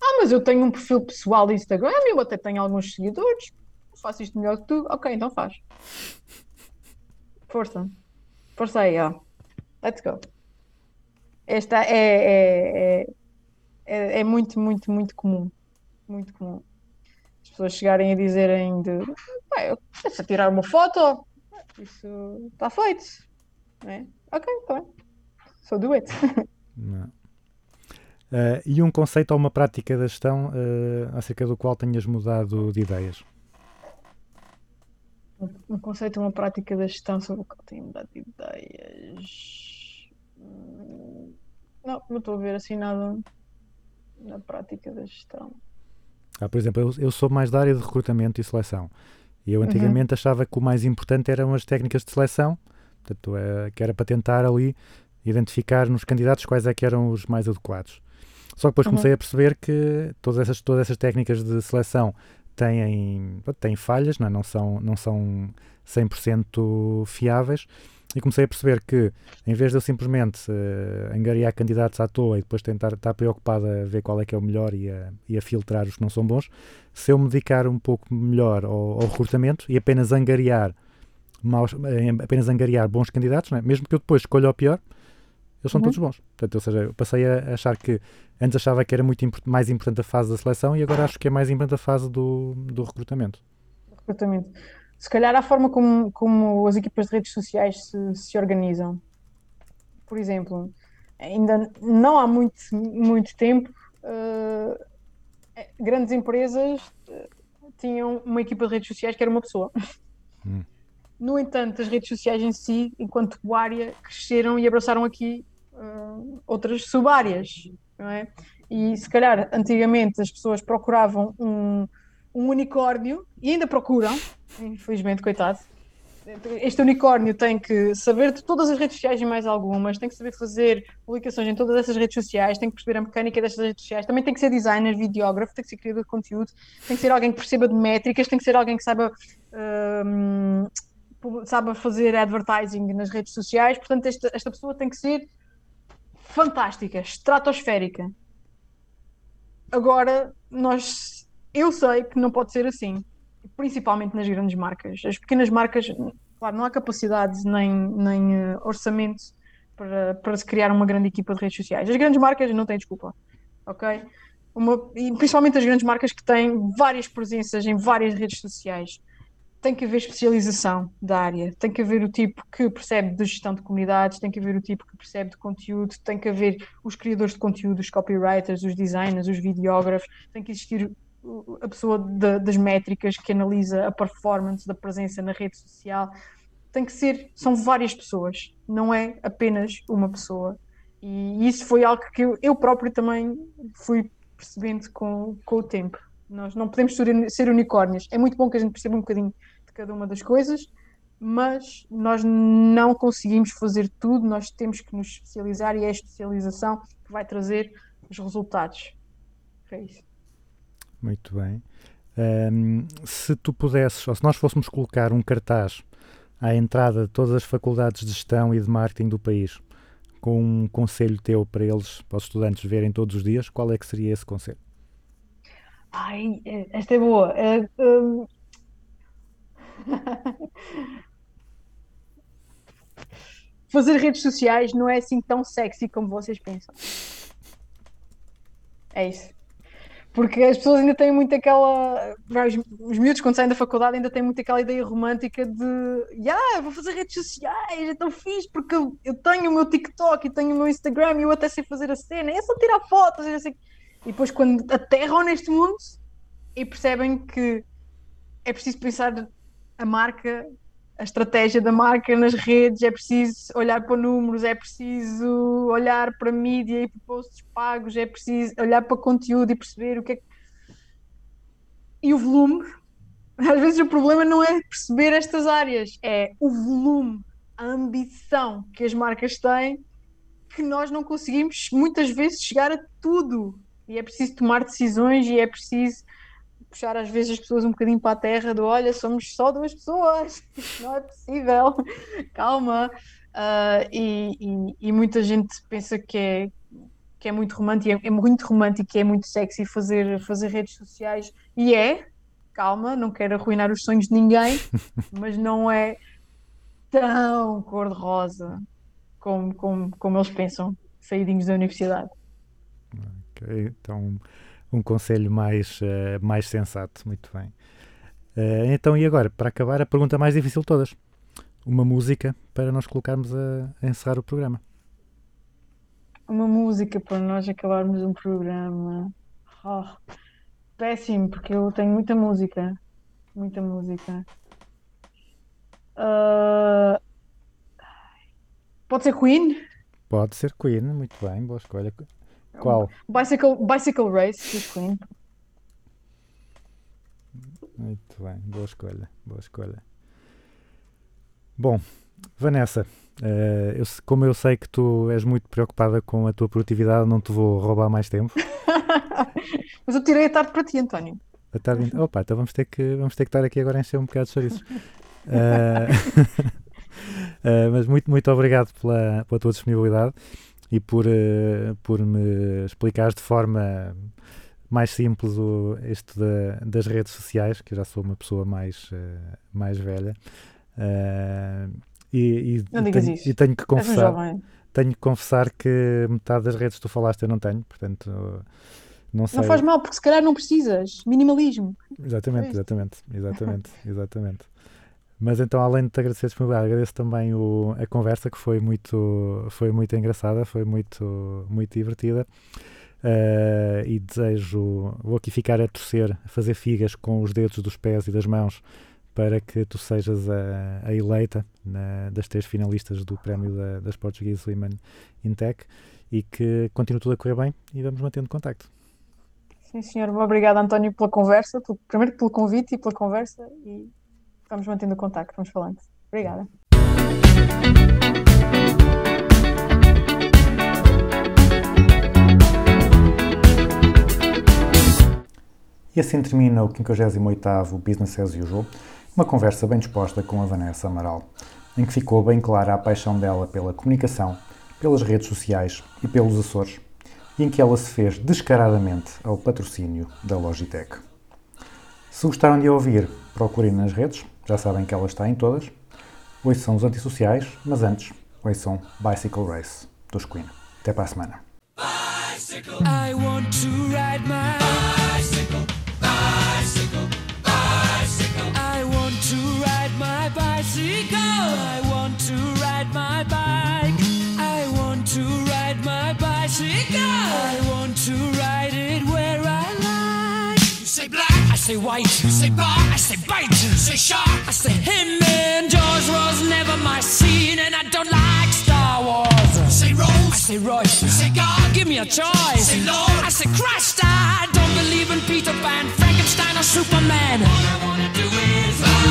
Ah, mas eu tenho um perfil pessoal de Instagram, eu até tenho alguns seguidores. Eu faço isto melhor que tu. Ok, então faz. Força. Força aí, ó. Let's go. Esta é, é, é, é, é muito, muito, muito comum. Muito comum. As pessoas chegarem a dizerem de "Ah, eu deixa tirar uma foto. Isso está feito. Não é? Ok, tá bem. So do it. *laughs* Ah, e um conceito ou uma prática da gestão ah, acerca do qual tenhas mudado de ideias? Um conceito, uma prática da gestão sobre o qual tenho mudado de ideias. Hum, Não, não estou a ver assim nada na prática da gestão. Ah, por exemplo, eu, eu sou mais da área de recrutamento e seleção. E eu antigamente achava que o mais importante eram as técnicas de seleção, portanto, é, que era para tentar ali identificar nos candidatos quais é que eram os mais adequados. Só que depois Uhum. comecei a perceber que todas essas, todas essas técnicas de seleção têm, têm falhas, não, é? não são, não são 100% fiáveis. E comecei a perceber que, em vez de eu simplesmente eh, angariar candidatos à toa e depois tentar estar preocupado a ver qual é que é o melhor e a, e a filtrar os que não são bons, se eu me dedicar um pouco melhor ao, ao recrutamento e apenas angariar, maus, apenas angariar bons candidatos, é? mesmo que eu depois escolha o pior, eles são Uhum. todos bons. Portanto, ou seja, eu passei a achar que antes achava que era muito impor- mais importante a fase da seleção e agora acho que é mais importante a fase do, do recrutamento. Recrutamento. Se calhar a forma como, como as equipas de redes sociais se, se organizam. Por exemplo, ainda não há muito, muito tempo, eh, grandes empresas eh, tinham uma equipa de redes sociais que era uma pessoa. Hum. No entanto, as redes sociais em si, enquanto área, cresceram e abraçaram aqui eh, outras sub-áreas, não é? E se calhar antigamente as pessoas procuravam um, um unicórnio, e ainda procuram, infelizmente, coitado, este unicórnio tem que saber de todas as redes sociais e mais algumas, tem que saber fazer publicações em todas essas redes sociais, tem que perceber a mecânica destas redes sociais, também tem que ser designer, videógrafo, tem que ser criador de conteúdo, tem que ser alguém que perceba de métricas, tem que ser alguém que saiba, hum, saiba fazer advertising nas redes sociais. Portanto, esta, esta pessoa tem que ser fantástica, estratosférica. Agora, nós, eu sei que não pode ser assim principalmente nas grandes marcas. As pequenas marcas, claro, não há capacidade nem, nem eh, orçamento para, para se criar uma grande equipa de redes sociais. As grandes marcas não têm desculpa, ok? Uma, e principalmente as grandes marcas que têm várias presenças em várias redes sociais. Tem que haver especialização da área, tem que haver o tipo que percebe de gestão de comunidades, tem que haver o tipo que percebe de conteúdo, tem que haver os criadores de conteúdo, os copywriters, os designers, os videógrafos, tem que existir a pessoa da- das métricas que analisa a performance da presença na rede social. Tem que ser, são várias pessoas, não é apenas uma pessoa. E isso foi algo que eu, eu próprio também fui percebendo com, com o tempo. Nós não podemos ser, unicórnios. É muito bom que a gente perceba um bocadinho de cada uma das coisas, mas nós não conseguimos fazer tudo, nós temos que nos especializar e é a especialização que vai trazer os resultados. É isso. Muito bem. Ahm, se tu pudesses, ou se nós fôssemos colocar um cartaz à entrada de todas as faculdades de gestão e de marketing do país, com um conselho teu para eles, para os estudantes verem todos os dias, qual é que seria esse conselho? Ai, eh, esta é boa. Eh, hum. *laughs* Fazer redes sociais não é assim tão sexy como vocês pensam. É isso. Porque as pessoas ainda têm muito aquela. Os, os miúdos, quando saem da faculdade, ainda têm muito aquela ideia romântica de. Yeah, vou fazer redes sociais, é tão fixe, porque eu, tenho o meu TikTok e tenho o meu Instagram e eu até sei fazer a cena, é só tirar fotos. eu sei- E depois, quando aterram neste mundo e percebem que é preciso pensar a marca, a estratégia da marca nas redes, é preciso olhar para números, é preciso olhar para mídia e para posts pagos, é preciso olhar para conteúdo e perceber o que é que. E o volume. *laughs* Às vezes o problema não é perceber estas áreas, é o volume, a ambição que as marcas têm, que nós não conseguimos muitas vezes chegar a tudo. E é preciso tomar decisões e é preciso puxar às vezes as pessoas um bocadinho para a terra do olha, somos só duas pessoas, *laughs* não é possível, *laughs* calma. Ah, e, e- e muita gente pensa que é, que é muito romântico, é, é muito romântico é muito sexy fazer, fazer redes sociais, e é, calma, não quero arruinar os sonhos de ninguém, *laughs* mas não é tão cor-de-rosa como, como, como eles pensam, saídinhos da universidade. Então, um conselho mais, eh, mais sensato. Muito bem. Eh, então, e agora, para acabar, a pergunta mais difícil de todas. Uma música para nós colocarmos a, a encerrar o programa. Uma música para nós acabarmos um programa. Oh, péssimo, porque eu tenho muita música. Muita música. Ah, pode ser Queen? Pode ser Queen, muito bem, boa escolha. Qual? Bicycle, Bicycle Race dos Queen. Muito bem, boa escolha, boa escolha. Bom, Vanessa, eh, eu como eu sei que tu és muito preocupada com a tua produtividade, não te vou roubar mais tempo. *laughs* Mas eu tirei a tarde para ti, António. A tarde Opa, então vamos ter que vamos ter que estar aqui agora a encher um bocado de chouriços. *laughs* Eh, *laughs* eh, mas muito, muito obrigado pela, pela tua disponibilidade e por, eh, por me explicares de forma mais simples o, da- das redes sociais, que eu já sou uma pessoa mais, eh, mais velha. Eh, e, e Não tenho, isso. e tenho que um confessar, tenho que confessar que metade das redes que tu falaste eu não tenho, portanto não sei. Não faz mal, porque se calhar não precisas. Minimalismo. Exatamente, exatamente, exatamente, *laughs* exatamente. Mas então, além de te agradecer a disponibilidade, agradeço também o, a conversa que foi muito, foi muito engraçada, foi muito, muito divertida. Eh, e desejo, vou aqui ficar a torcer, a fazer figas com os dedos dos pés e das mãos para que tu sejas a, a eleita na- das três finalistas do prémio da, das Portuguese Women in Tech e que continue tudo a correr bem e vamos mantendo contacto. Sim, senhor. Obrigada, António, pela conversa. pelo- Primeiro pelo convite e pela conversa. E vamos mantendo o contacto, vamos falando. Obrigada. E assim termina o 58º Business as Usual, uma conversa bem disposta com a Vanessa Amaral, em que ficou bem clara a paixão dela pela comunicação, pelas redes sociais e pelos Açores, e em que ela se fez descaradamente ao patrocínio da Logitech. Se gostaram de ouvir, procurem nas redes, já sabem que ela está em todas. Ouçam os antissociais, mas antes, ouçam Bicycle Race, dos Queen. Até para a semana. I want to ride my bicycle, bicycle, bicycle. I want to ride my bicycle. I want to ride my bicycle. I want to ride it where I like. You say black, I say white. You say bar, I say bite. You shark, I say him. And Jaws was never my scene, and I don't like Star Wars. Say Rose, I say Royce. Say God, give me a choice. Say Lord, I say Christ. I don't believe in Peter Pan, Frankenstein, or Superman. All I wanna do is bicycle,